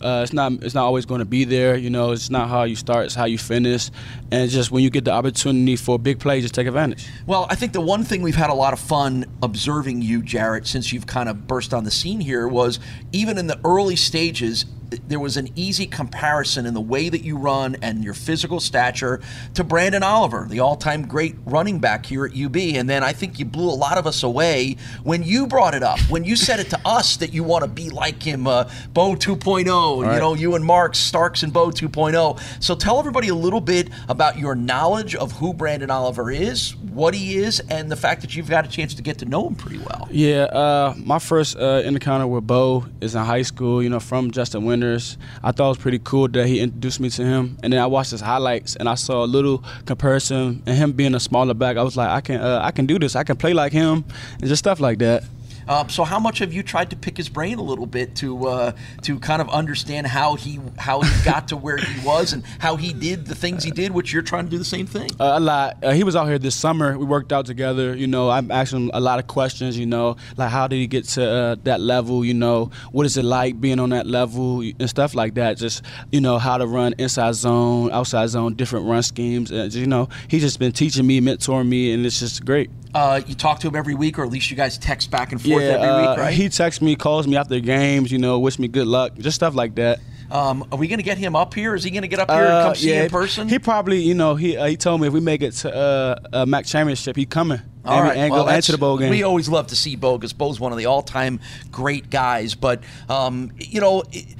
uh, it's not it's not always going to be there. You know, it's not how you start; it's how you finish. And just when you get the opportunity for a big play, just take advantage. Well, I think the one thing we've had a lot of fun observing you, Jaret, since you've kind of burst on the scene here was even in the early stages, there was an easy comparison in the way that you run and your physical stature to Branden Oliver, the all time great running back here at UB. And then I think you blew a lot of us away when you brought it up, when you said it to us that you want to be like him, uh, Bo 2.0, you know, you and Mark, Starks and Bo 2.0. So tell everybody a little bit about your knowledge of who Branden Oliver is, what he is, and the fact that you've got a chance to get to know him pretty well. Yeah, uh, my first uh, encounter with Bo is in high school. You know, from Justin Winters. I thought it was pretty cool that he introduced me to him, and then I watched his highlights and I saw a little comparison. And him being a smaller back, I was like, I can, uh, I can do this. I can play like him, and just stuff like that. Um, so, how much have you tried to pick his brain a little bit to uh, to kind of understand how he how he got to where he was and how he did the things he did, which you're trying to do the same thing? Uh, a lot. Uh, he was out here this summer. We worked out together. You know, I'm asking him a lot of questions. You know, like how did he get to uh, that level? You know, what is it like being on that level and stuff like that. Just you know how to run inside zone, outside zone, different run schemes. And you know, he's just been teaching me, mentoring me, and it's just great. Uh, you talk to him every week, or at least you guys text back and forth yeah, every uh, week, right? he texts me, calls me after games. You know, wish me good luck, just stuff like that. Um, are we going to get him up here? Is he going to get up here and Uh, come see you yeah, in person? He probably, you know, he uh, he told me if we make it to uh, uh, MAC championship, he coming. All and, right, and well, go and that's- the bowl game. We always love to see Bo because Bo's one of the all-time great guys. But um, you know, it,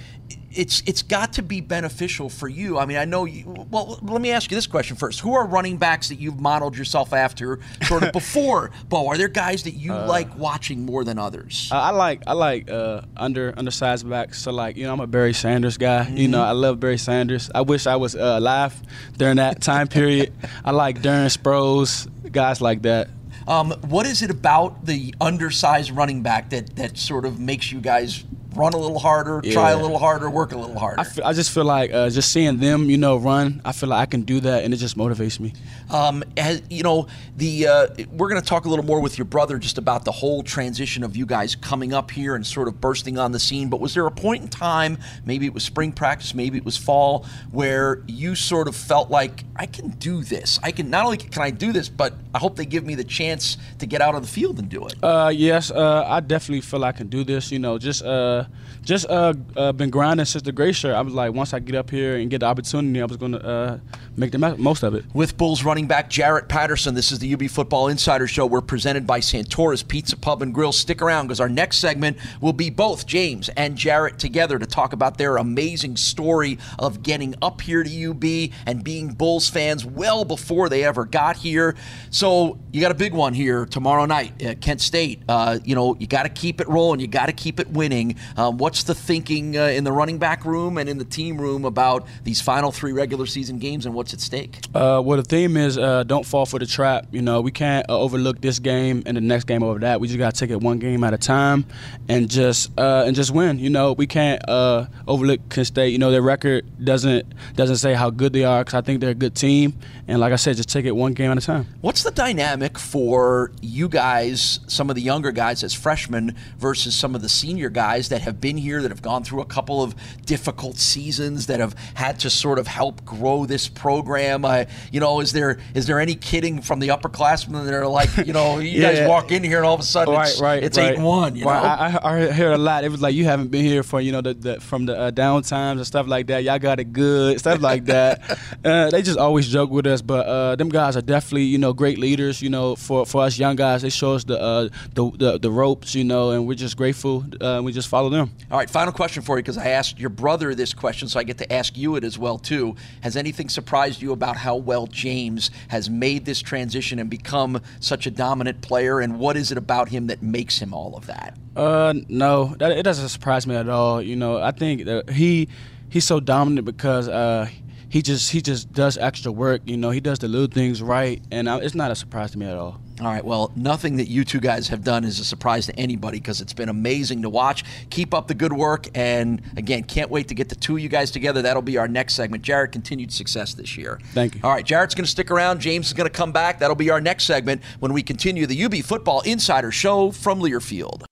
it's it's got to be beneficial for you. I mean, I know you. Well, let me ask you this question first: Who are running backs that you've modeled yourself after, sort of before Bo? Are there guys that you Uh, like watching more than others? I, like I like uh, under undersized backs. So like you know I'm a Barry Sanders guy. You know I love Barry Sanders. I wish I was uh, alive during that time period. I like Darren Sproles, guys like that. Um, what is it about the undersized running back that that sort of makes you guys run a little harder, Yeah. try a little harder, work a little harder. I, feel, I just feel like uh, just seeing them, you know, run. I feel like I can do that, and it just motivates me. Um, has, you know, the uh, we're going to talk a little more with your brother just about the whole transition of you guys coming up here and sort of bursting on the scene. But was there a point in time, maybe it was spring practice, maybe it was fall, where you sort of felt like I can do this? I can not only can I do this, but I hope they give me the chance to get out of the field and do it. Uh, yes, uh, I definitely feel I can do this. You know, just uh, just uh, uh, been grinding since the gray shirt. I was like, once I get up here and get the opportunity, I was going to uh, make the most of it. With Bulls running back Jaret Patterson, this is the UB Football Insider Show. We're presented by Santora's Pizza Pub and Grill. Stick around because our next segment will be both James and Jaret together to talk about their amazing story of getting up here to UB and being Bulls fans well before they ever got here. So you got a big one here tomorrow night at Kent State. Uh, you know, you got to keep it rolling. You got to keep it winning. Um, what's the thinking uh, in the running back room and in the team room about these final three regular season games and what's at stake? Uh, well, the theme is uh, don't fall for the trap. You know, we can't uh, overlook this game and the next game over that. We just got to take it one game at a time and just uh, and just win. You know, we can't uh, overlook Kent State. You know, their record doesn't doesn't say how good they are because I think they're a good team. And like I said, just take it one game at a time. What's the dynamic for you guys, some of the younger guys as freshmen, versus some of the senior guys that have been here, that have gone through a couple of difficult seasons, that have had to sort of help grow this program? Uh, you know, is there is there any kidding from the upperclassmen that are like, you know, you guys walk in here and all of a sudden right, it's, right, it's right. eight and one? You know, Right, I, I I heard a lot. It was like you haven't been here for you know the, the from the uh, down times and stuff like that. Y'all got it good, stuff like that. uh, they just always joke with us, but uh, them guys are definitely you know great leaders. You know, for, for us young guys, they show us the, uh, the the the ropes. You know, and we're just grateful. Uh, we just follow them. All right, final question for you because I asked your brother this question, so I get to ask you it as well too. Has anything surprised you about how well James has made this transition and become such a dominant player? And what is it about him that makes him all of that? Uh, no, that, it doesn't surprise me at all. You know, I think that he he's so dominant because uh, he just he just does extra work. You know, he does the little things right, and uh, it's not a surprise to me at all. All right, well, nothing that you two guys have done is a surprise to anybody because it's been amazing to watch. Keep up the good work, and again, can't wait to get the two of you guys together. That'll be our next segment. Jaret, continued success this year. Thank you. All right, Jaret's going to stick around. James is going to come back. That'll be our next segment when we continue the UB Football Insider Show from Learfield.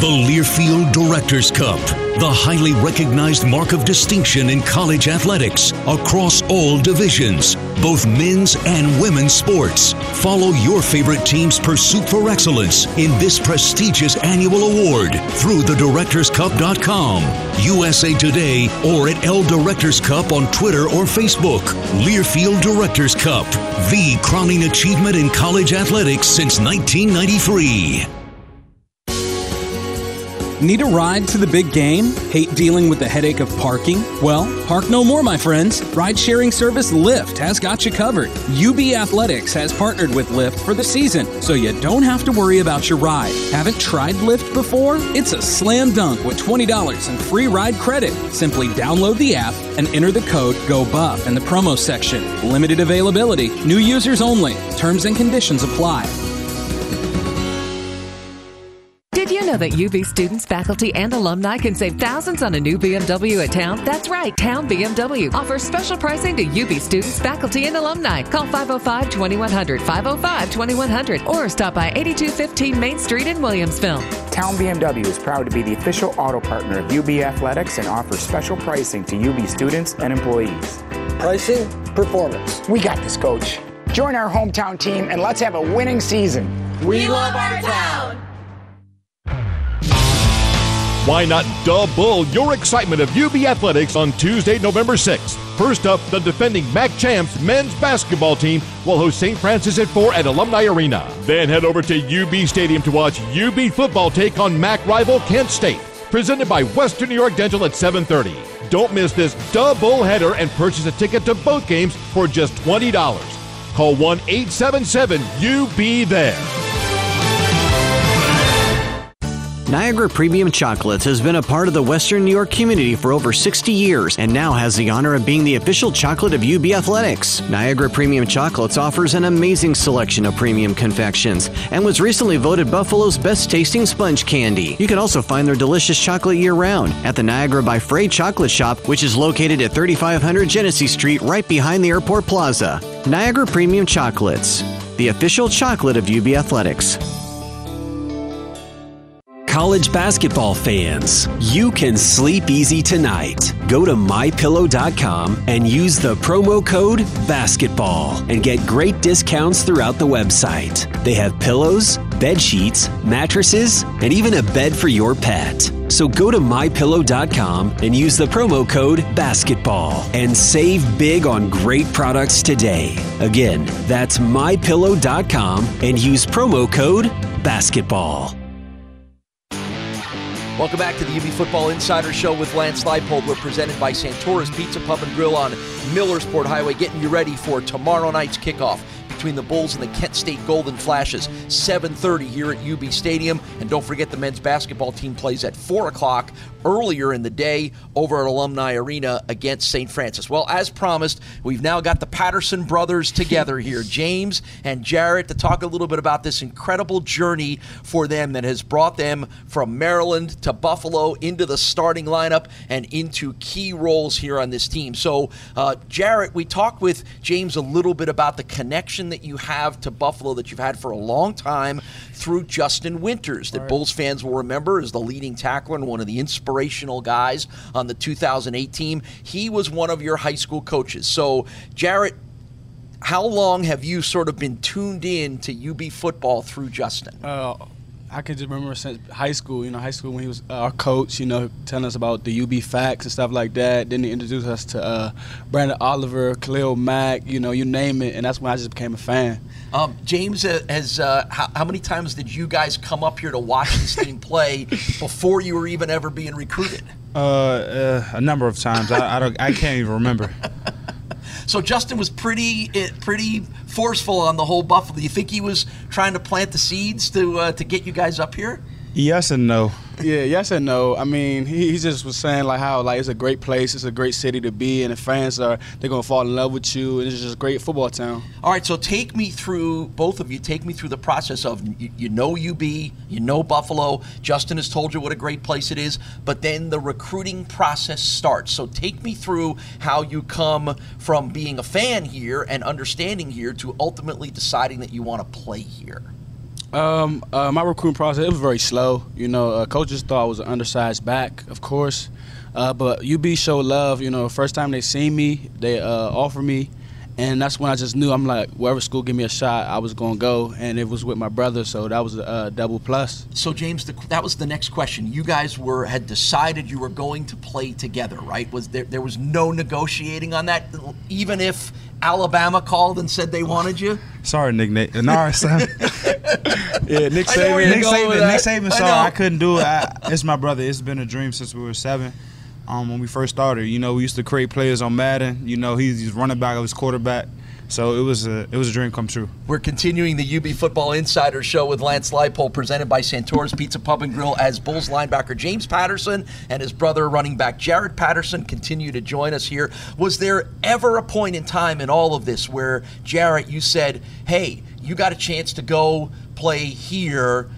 The Learfield Directors Cup, the highly recognized mark of distinction in college athletics across all divisions, both men's and women's sports. Follow your favorite team's pursuit for excellence in this prestigious annual award through thedirectorscup.com, USA Today, or at L Directors Cup on Twitter or Facebook. Learfield Directors Cup, the crowning achievement in college athletics since 1993. Need a ride to the big game? Hate dealing with the headache of parking? Well, park no more, my friends. Ride sharing service Lyft has got you covered. UB Athletics has partnered with Lyft for the season, so you don't have to worry about your ride. Haven't tried Lyft before? It's a slam dunk with $20 in free ride credit. Simply download the app and enter the code GOBUFF in the promo section. Limited availability, new users only. Terms and conditions apply. Did you know that UB students, faculty, and alumni can save thousands on a new BMW at Town? That's right, Town BMW offers special pricing to UB students, faculty, and alumni. Call 505 2100, 505 2100, or stop by 8215 Main Street in Williamsville. Town BMW is proud to be the official auto partner of UB Athletics and offers special pricing to UB students and employees. Pricing, performance. We got this, coach. Join our hometown team and let's have a winning season. We love our town. Why not double your excitement of UB Athletics on Tuesday, November 6th? First up, the defending MAC champs men's basketball team will host St. Francis at 4 at Alumni Arena. Then head over to UB Stadium to watch UB football take on MAC rival Kent State. Presented by Western New York Dental at 7:30. Don't miss this double header and purchase a ticket to both games for just $20. Call 1-877-UB there. Niagara Premium Chocolates has been a part of the Western New York community for over 60 years and now has the honor of being the official chocolate of UB Athletics. Niagara Premium Chocolates offers an amazing selection of premium confections and was recently voted Buffalo's best tasting sponge candy. You can also find their delicious chocolate year round at the Niagara by Frey Chocolate Shop, which is located at 3500 Genesee Street right behind the Airport Plaza. Niagara Premium Chocolates, the official chocolate of UB Athletics. College basketball fans, you can sleep easy tonight. Go to mypillow.com and use the promo code BASKETBALL and get great discounts throughout the website. They have pillows, bed sheets, mattresses, and even a bed for your pet. So go to mypillow.com and use the promo code BASKETBALL and save big on great products today. Again, that's mypillow.com and use promo code BASKETBALL. Welcome back to the UB Football Insider Show with Lance Leipold. We're presented by Santora's Pizza Pub and Grill on Millersport Highway, getting you ready for tomorrow night's kickoff between the Bulls and the Kent State Golden Flashes. 7:30 here at UB Stadium, and don't forget the men's basketball team plays at 4 o'clock earlier in the day over at Alumni Arena against St. Francis. Well, as promised, we've now got the Patterson brothers together here, James and Jaret, to talk a little bit about this incredible journey for them that has brought them from Maryland to Buffalo into the starting lineup and into key roles here on this team. So, uh, Jaret, we talked with James a little bit about the connection that you have to Buffalo that you've had for a long time through Justin Winters, that right. Bulls fans will remember as the leading tackler and one of the inspirational guys on the 2008 team. He was one of your high school coaches. So, Jaret, how long have you sort of been tuned in to UB football through Justin? Uh, I can just remember since high school, you know, high school when he was uh, our coach, you know, telling us about the UB facts and stuff like that. Then he introduced us to uh, Branden Oliver, Khalil Mack, you know, you name it, and that's when I just became a fan. Um, James uh, has. Uh, how, how, many times did you guys come up here to watch this team play before you were even ever being recruited? Uh, uh a number of times. I, I, don't. I can't even remember. So Justin was pretty eh, pretty forceful on the whole Buffalo. Do you think he was trying to plant the seeds to uh, to get you guys up here? Yes and no. Yeah, yes and no. I mean, he, he just was saying like how like it's a great place, it's a great city to be, and the fans are they're gonna fall in love with you, and it's just a great football town. All right, so take me through both of you. Take me through the process of you, you know UB, you know Buffalo. Justin has told you what a great place it is, but then the recruiting process starts. So take me through how you come from being a fan here and understanding here to ultimately deciding that you want to play here. Um, uh, my recruiting process it was very slow. You know, uh, coaches thought I was an undersized back, of course, uh, but UB showed love. You know, first time they seen me, they uh, offered me, and that's when I just knew I'm like, wherever school give me a shot, I was gonna go, and it was with my brother, so that was a double plus. So James, the, that was the next question. You guys were had decided you were going to play together, right? Was there there was no negotiating on that, even if Alabama called and said they wanted you? Sorry, Nick. Nick no, yeah, Nick Saban. Nick Saban. Nick Saban. Sorry, I, I, couldn't do it. I, it's my brother. It's been a dream since we were seven. Um, when we first started, you know, we used to create players on Madden. You know, he's, he's running back, I was quarterback. So it was a it was a dream come true. We're continuing the UB Football Insider Show with Lance Leipold, presented by Santora's Pizza Pub and Grill, as Bulls linebacker James Patterson and his brother running back Jaret Patterson continue to join us here. Was there ever a point in time in all of this where Jaret, you said, "Hey, you got a chance to go play here."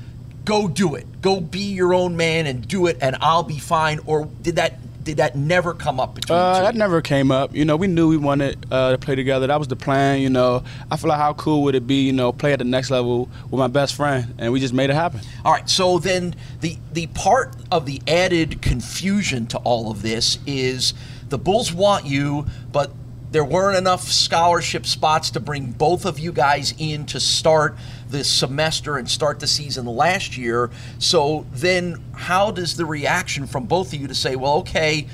Go do it. Go be your own man and do it, and I'll be fine. Or did that did that never come up between uh, That never came up. You know, we knew we wanted uh, to play together. That was the plan. You know, I feel like how cool would it be, you know, play at the next level with my best friend, and we just made it happen. All right. So then the the part of the added confusion to all of this is the Bulls want you, but there weren't enough scholarship spots to bring both of you guys in to start this semester and start the season last year. So then, how does the reaction from both of you to say, well, okay,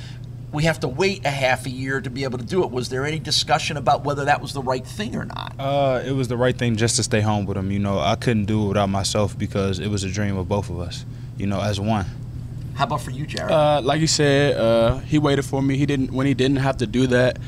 we have to wait a half a year to be able to do it? Was there any discussion about whether that was the right thing or not? Uh, it was the right thing just to stay home with him. You know, I couldn't do it without myself because it was a dream of both of us. You know, as one. How about for you, Jaret? Uh, like you said, uh, he waited for me. He didn't when he didn't have to do that.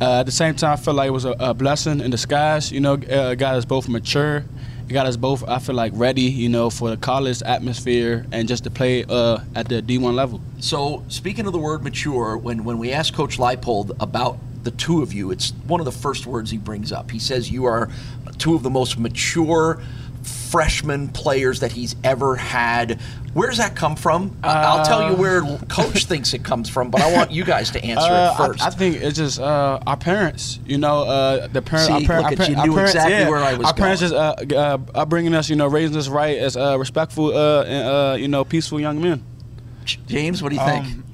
Uh, at the same time, I felt like it was a, a blessing in disguise. You know, uh, guy that's both mature It got us both. I feel like ready, you know, for the college atmosphere and just to play uh, at the D1 level. So, speaking of the word mature, when when we ask Coach Leipold about the two of you, it's one of the first words he brings up. He says you are two of the most mature freshman players that he's ever had. Where does that come from? Uh, I'll tell you where coach thinks it comes from, but I want you guys to answer uh, it first. I, I, think it's just uh, our parents. You know, uh, the parents. See, our, par- look our, at par- you, our knew parents. exactly yeah, where I was Our going. parents just uh, uh, bringing us, you know, raising us right as respectful, and you know, peaceful young men. James, what do you think?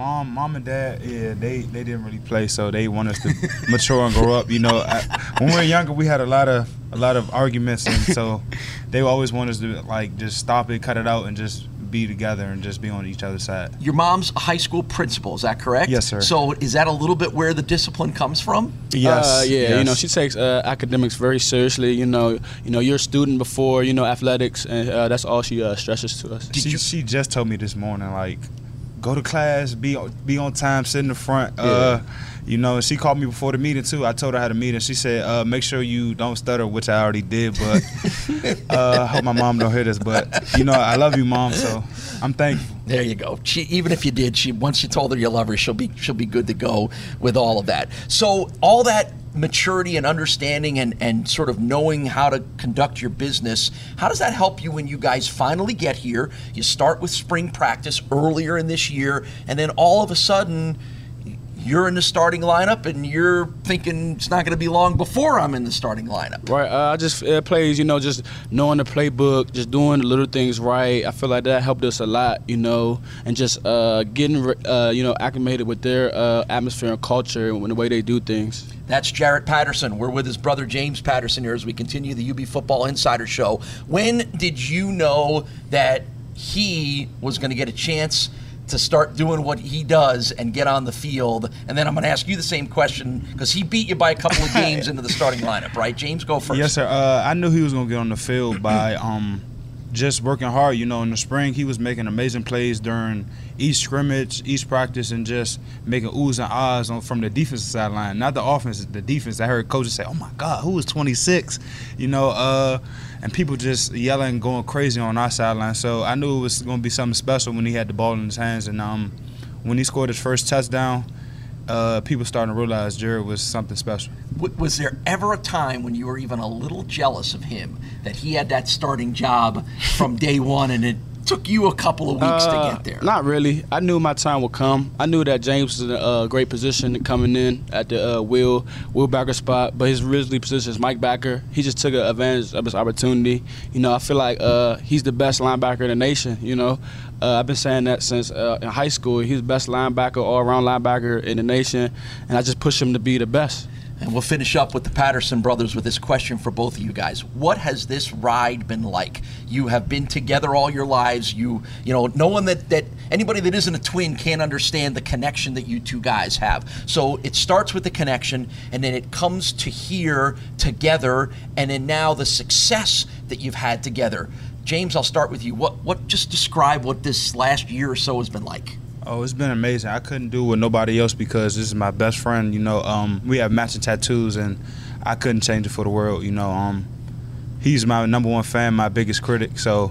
Mom, mom and dad, yeah, they they didn't really play, so they want us to mature and grow up. You know, I, when we were younger, we had a lot of a lot of arguments, and so they always want us to like just stop it, cut it out, and just be together and just be on each other's side. Your mom's a high school principal, is that correct? Yes, sir. So is that a little bit where the discipline comes from? Yes. Uh, yeah. yes. You know, she takes uh, academics very seriously. You know, you know, you're a student before you know athletics, and uh, that's all she uh, stresses to us. She, she just told me this morning, like, go to class, be be on time, sit in the front. Yeah. Uh, you know, she called me before the meeting too. I told her how to meet, and She said, uh, "Make sure you don't stutter," which I already did. But uh, I hope my mom don't hear this. But you know, I love you, mom. So I'm thankful. There you go. She even if you did, she once you told her you love her, she'll be she'll be good to go with all of that. So all that maturity and understanding and, and sort of knowing how to conduct your business, how does that help you when you guys finally get here? You start with spring practice earlier in this year, and then all of a sudden you're in the starting lineup and you're thinking it's not going to be long before I'm in the starting lineup. Right. Uh, I just it plays, you know, just knowing the playbook, just doing the little things right. I feel like that helped us a lot, you know, and just uh, getting, uh, you know, acclimated with their uh, atmosphere and culture and the way they do things. That's Jaret Patterson. We're with his brother James Patterson here as we continue the UB Football Insider Show. When did you know that he was going to get a chance? To start doing what he does and get on the field. And then I'm going to ask you the same question because he beat you by a couple of games into the starting lineup, right? James, go first. Yes, sir. Uh, I knew he was going to get on the field by um, just working hard. You know, in the spring, he was making amazing plays during each scrimmage, each practice, and just making oohs and ahs on, from the defensive sideline. Not the offense, the defense. I heard coaches say, "Oh my God, who is 26?" You know, uh, and people just yelling, going crazy on our sideline. So I knew it was going to be something special when he had the ball in his hands, and um, when he scored his first touchdown. Uh, people starting to realize Jaret was something special. Was there ever a time when you were even a little jealous of him that he had that starting job from day one and it took you a couple of weeks uh, to get there? Not really. I knew my time would come. I knew that James was in a uh, great position coming in at the uh, wheel wheel backer spot, but his originally position is Mike backer. He just took advantage of his opportunity. You know, I feel like uh, he's the best linebacker in the nation. You know, uh, I've been saying that since uh, in high school. He's the best linebacker, all around linebacker in the nation, and I just push him to be the best. And we'll finish up with the Patterson brothers with this question for both of you guys. What has this ride been like? You have been together all your lives. You, you know, no one that, that anybody that isn't a twin can't understand the connection that you two guys have. So it starts with the connection, and then it comes to here together, and then now the success that you've had together. James, I'll start with you. What, what, just describe what this last year or so has been like. Oh, it's been amazing. I couldn't do it with nobody else because this is my best friend. You know, um, we have matching tattoos, and I couldn't change it for the world. You know, um, he's my number one fan, my biggest critic. So,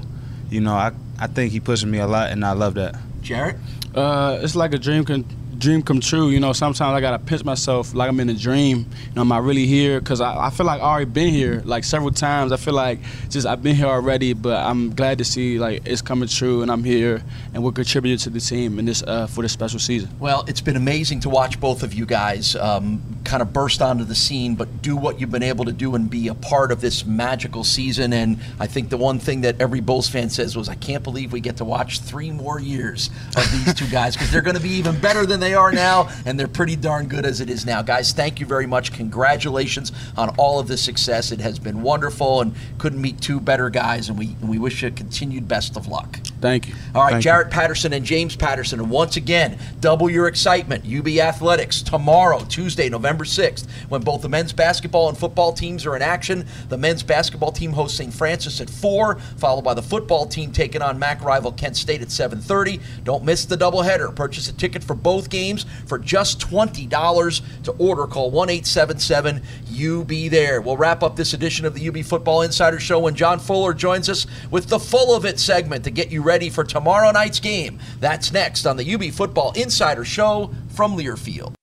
you know, I I think he pushes me a lot, and I love that. Jaret, uh, it's like a dream can dream come true. You know, sometimes I gotta pinch myself like I'm in a dream. You know, am I really here? Because I, I feel like I already been here like several times. I feel like just I've been here already, but I'm glad to see like it's coming true and I'm here and we're contributing to the team in this uh, for this special season. Well, it's been amazing to watch both of you guys um, kind of burst onto the scene, but do what you've been able to do and be a part of this magical season. And I think the one thing that every Bulls fan says was, I can't believe we get to watch three more years of these two guys because they're going to be even better than they are now, and they're pretty darn good as it is now. Guys, thank you very much. Congratulations on all of this success. It has been wonderful and couldn't meet two better guys, and we, and we wish you continued best of luck. Thank you. All right, Thank Jaret you. Patterson and James Patterson. And once again, double your excitement. UB Athletics tomorrow, Tuesday, November 6th, when both the men's basketball and football teams are in action. The men's basketball team hosts St. Francis at 4, followed by the football team taking on MAC rival Kent State at 7.30. Don't miss the doubleheader. Purchase a ticket for both games for just $20 to order. Call 1-877 UB there. We'll wrap up this edition of the UB Football Insider Show when John Fuller joins us with the Full of It segment to get you ready for tomorrow night's game. That's next on the UB Football Insider Show from Learfield.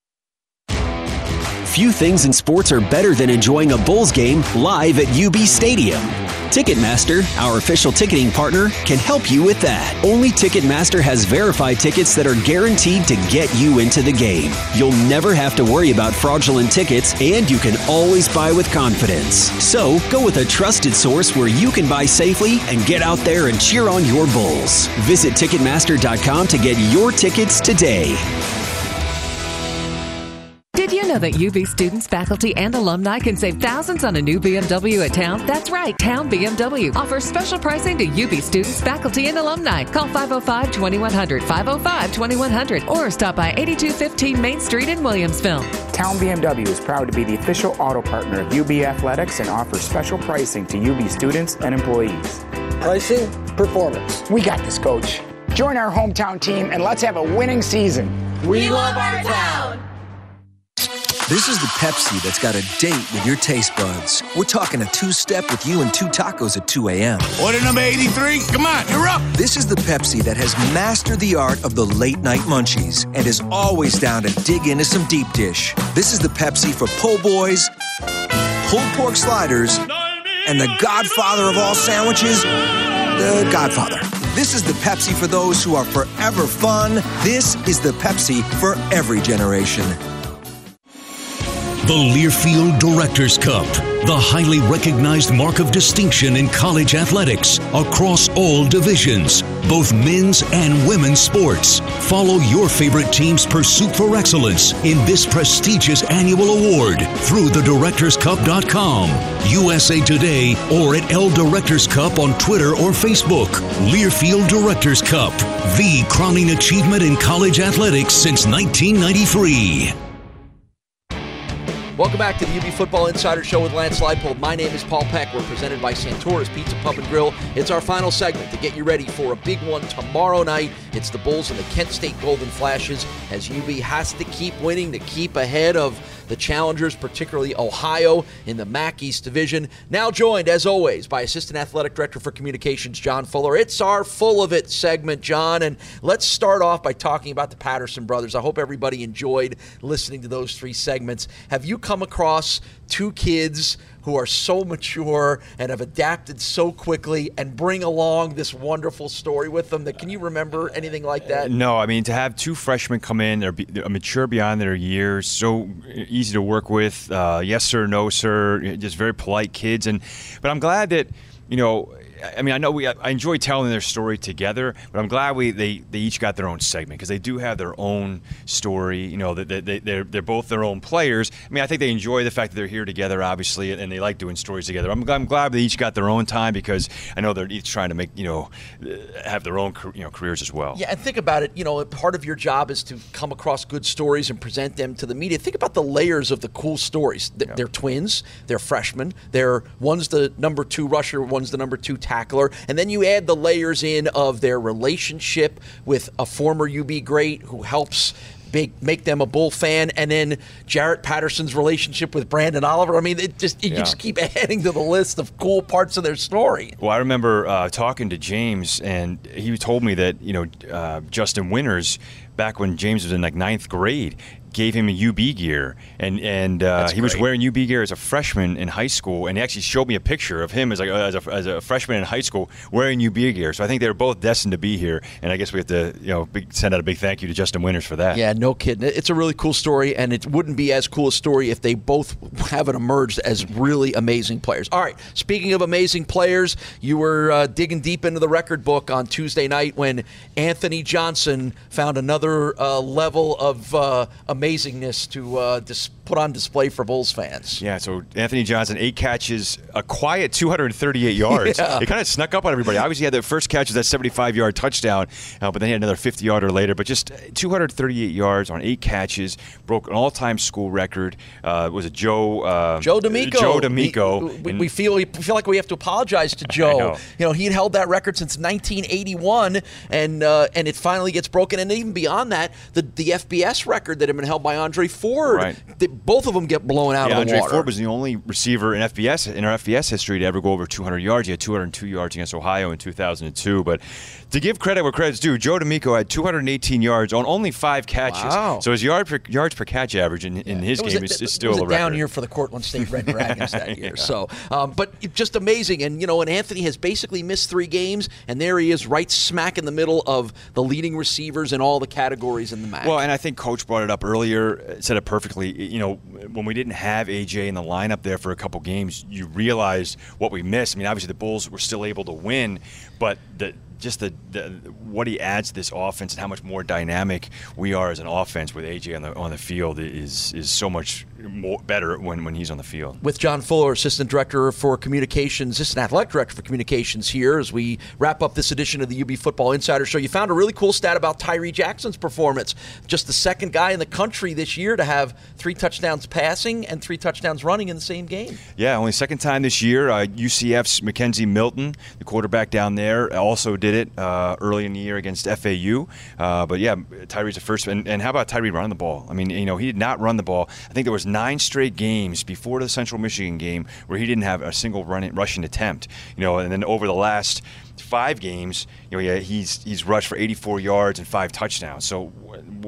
Few things in sports are better than enjoying a Bulls game live at UB Stadium. Ticketmaster, our official ticketing partner, can help you with that. Only Ticketmaster has verified tickets that are guaranteed to get you into the game. You'll never have to worry about fraudulent tickets, and you can always buy with confidence. So, go with a trusted source where you can buy safely and get out there and cheer on your Bulls. Visit Ticketmaster.com to get your tickets today. Did you know that UB students, faculty, and alumni can save thousands on a new BMW at Town? That's right, Town BMW offers special pricing to UB students, faculty, and alumni. Call 505 2100, 505 2100, or stop by 8215 Main Street in Williamsville. Town BMW is proud to be the official auto partner of UB Athletics and offers special pricing to UB students and employees. Pricing, performance. We got this, coach. Join our hometown team and let's have a winning season. We love our town. This is the Pepsi that's got a date with your taste buds. We're talking a two step with you and two tacos at 2 a.m. Order number 83. Come on, you're up. This is the Pepsi that has mastered the art of the late night munchies and is always down to dig into some deep dish. This is the Pepsi for po' boys, pulled pork sliders, and the godfather of all sandwiches, the Godfather. This is the Pepsi for those who are forever fun. This is the Pepsi for every generation. The Learfield Directors Cup, the highly recognized mark of distinction in college athletics across all divisions, both men's and women's sports. Follow your favorite team's pursuit for excellence in this prestigious annual award through thedirectorscup.com, USA Today, or at L Directors Cup on Twitter or Facebook. Learfield Directors Cup, the crowning achievement in college athletics since 1993. Welcome back to the UB Football Insider Show with Lance Leipold. My name is Paul Peck. We're presented by Santora's Pizza Pub and Grill. It's our final segment to get you ready for a big one tomorrow night. It's the Bulls and the Kent State Golden Flashes as UB has to keep winning to keep ahead of the challengers, particularly Ohio in the MAC East Division. Now joined, as always, by Assistant Athletic Director for Communications, John Fuller. It's our Full of It segment, John. And let's start off by talking about the Patterson brothers. I hope everybody enjoyed listening to those three segments. Have you come across two kids who are so mature and have adapted so quickly and bring along this wonderful story with them that can you remember anything like that? No i mean to have two freshmen come in they're, they're mature beyond their years so easy to work with uh, yes sir no sir just very polite kids. And but i'm glad that you know I mean, I know we I enjoy telling their story together, but I'm glad we they, they each got their own segment because they do have their own story. You know, that they, they, they're they're both their own players. I mean, I think they enjoy the fact that they're here together, obviously, and they like doing stories together. I'm, I'm glad they each got their own time because I know they're each trying to make you know uh, have their own you know careers as well. Yeah, and think about it. You know, part of your job is to come across good stories and present them to the media. Think about the layers of the cool stories. They're, yeah. they're twins. They're freshmen. They're one's the number two rusher, one's the number two tackler. And then you add the layers in of their relationship with a former UB great who helps make, make them a Bull fan, and then Jaret Patterson's relationship with Branden Oliver. I mean, it just you yeah. just keep adding to the list of cool parts of their story. Well, I remember uh, talking to James, and he told me that you know uh, Justin Winters back when James was in like ninth grade gave him a UB gear, and and uh, he was wearing UB gear as a freshman in high school, and he actually showed me a picture of him as, like, as, a, as a freshman in high school wearing UB gear. So I think they were both destined to be here, and I guess we have to you know big, send out a big thank you to Justin Winters for that. Yeah, no kidding. It's a really cool story, and it wouldn't be as cool a story if they both haven't emerged as really amazing players. All right, speaking of amazing players, you were uh, digging deep into the record book on Tuesday night when Anthony Johnson found another uh, level of uh, amazingness to uh, dis- put on display for Bulls fans. Yeah, so Anthony Johnson, eight catches, a quiet 238 yards. Yeah. It kind of snuck up on everybody. Obviously, he had the first catch was that 75 yard touchdown, uh, but then he had another 50 yarder later. But just 238 yards on eight catches, broke an all time school record. Uh, was it Joe? Uh, Joe D'Amico. Joe D'Amico. We, we, feel we feel like we have to apologize to Joe. know. You know, he had held that record since 1981, and uh, and it finally gets broken. And even beyond that, the the FBS record that had been held by Andre Ford, Right. they- both of them get blown out yeah, of the Andre water. Ford was the only receiver in FBS in our FBS history to ever go over 200 yards. He had 202 yards against Ohio in 2002. But to give credit where credit's due, Joe D'Amico had 218 yards on only five catches. Wow. So his yard per, yards per catch average in, in his was game is, is still was a a down year for the Cortland State Red Dragons that year. Yeah. So, um, but just amazing. And you know, and Anthony has basically missed three games, and there he is, right smack in the middle of the leading receivers in all the categories in the match. Well, and I think Coach brought it up earlier, uh, said it perfectly. You know, when we didn't have AJ in the lineup there for a couple games, you realized what we missed. I mean, obviously the Bulls were still able to win, but the just the, the what he adds to this offense and how much more dynamic we are as an offense with AJ on the on the field is is so much more better when, when he's on the field. with John Fuller, Assistant Director for Communications, Assistant Athletic Director for Communications here as we wrap up this edition of the UB Football Insider Show. You found a really cool stat about Tyree Jackson's performance. Just the second guy in the country this year to have three touchdowns passing and three touchdowns running in the same game. Yeah, only second time this year. Uh, UCF's McKenzie Milton, the quarterback down there, also did it uh, early in the year against FAU. Uh, but yeah, Tyree's the first. And, and how about Tyree running the ball? I mean, you know, he did not run the ball. I think there was nine straight games before the Central Michigan game where he didn't have a single running, rushing attempt. You know, and then over the last five games, you know, yeah, he's he's rushed for 84 yards and five touchdowns. So,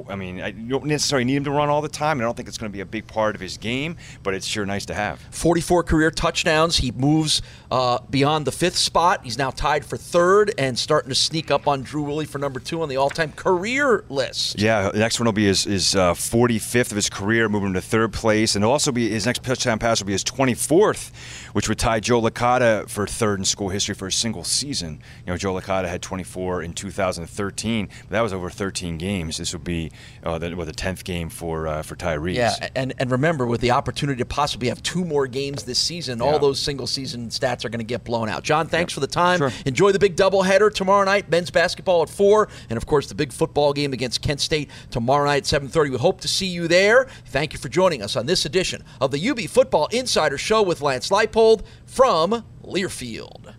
I mean, I don't necessarily need him to run all the time. and I don't think it's going to be a big part of his game, but it's sure nice to have. 44 career touchdowns. He moves uh, beyond the fifth spot. He's now tied for third and starting to sneak up on Drew Willy for number two on the all time career list. Yeah, the next one will be his, his uh, 45th of his career, moving to third place, and also be his next touchdown pass will be his 24th, which would tie Joe Licata for third in school history for a single season. You know, Joe Licata had 24 in 2013, but that was over 13 games. This would be uh, the, well, the 10th game for uh, for Tyrese. Yeah, and, and remember, with the opportunity to possibly have two more games this season, all those single season stats are going to get blown out. John, thanks for the time. Sure. Enjoy the big doubleheader tomorrow night, men's basketball at 4, and of course the big football game against Kent State tomorrow night at 7.30. We hope to see you there. Thank you for joining us on this edition of the UB Football Insider Show with Lance Leipold from Learfield.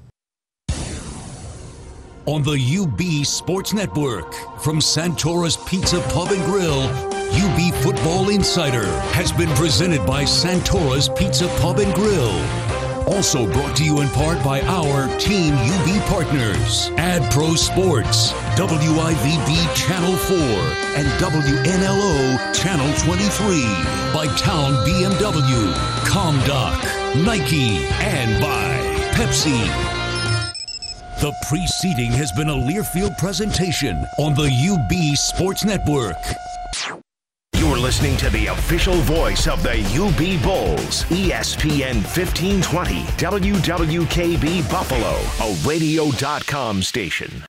On the UB Sports Network, from Santora's Pizza Pub and Grill, UB Football Insider has been presented by Santora's Pizza Pub and Grill. Also brought to you in part by our Team UB partners, Ad Pro Sports, WIVB Channel 4, and WNLO Channel 23, by Towne BMW, ComDoc, Nike, and by Pepsi. The preceding has been a Learfield presentation on the UB Sports Network. You're listening to the official voice of the UB Bulls, ESPN 1520, WWKB Buffalo, a radio.com station.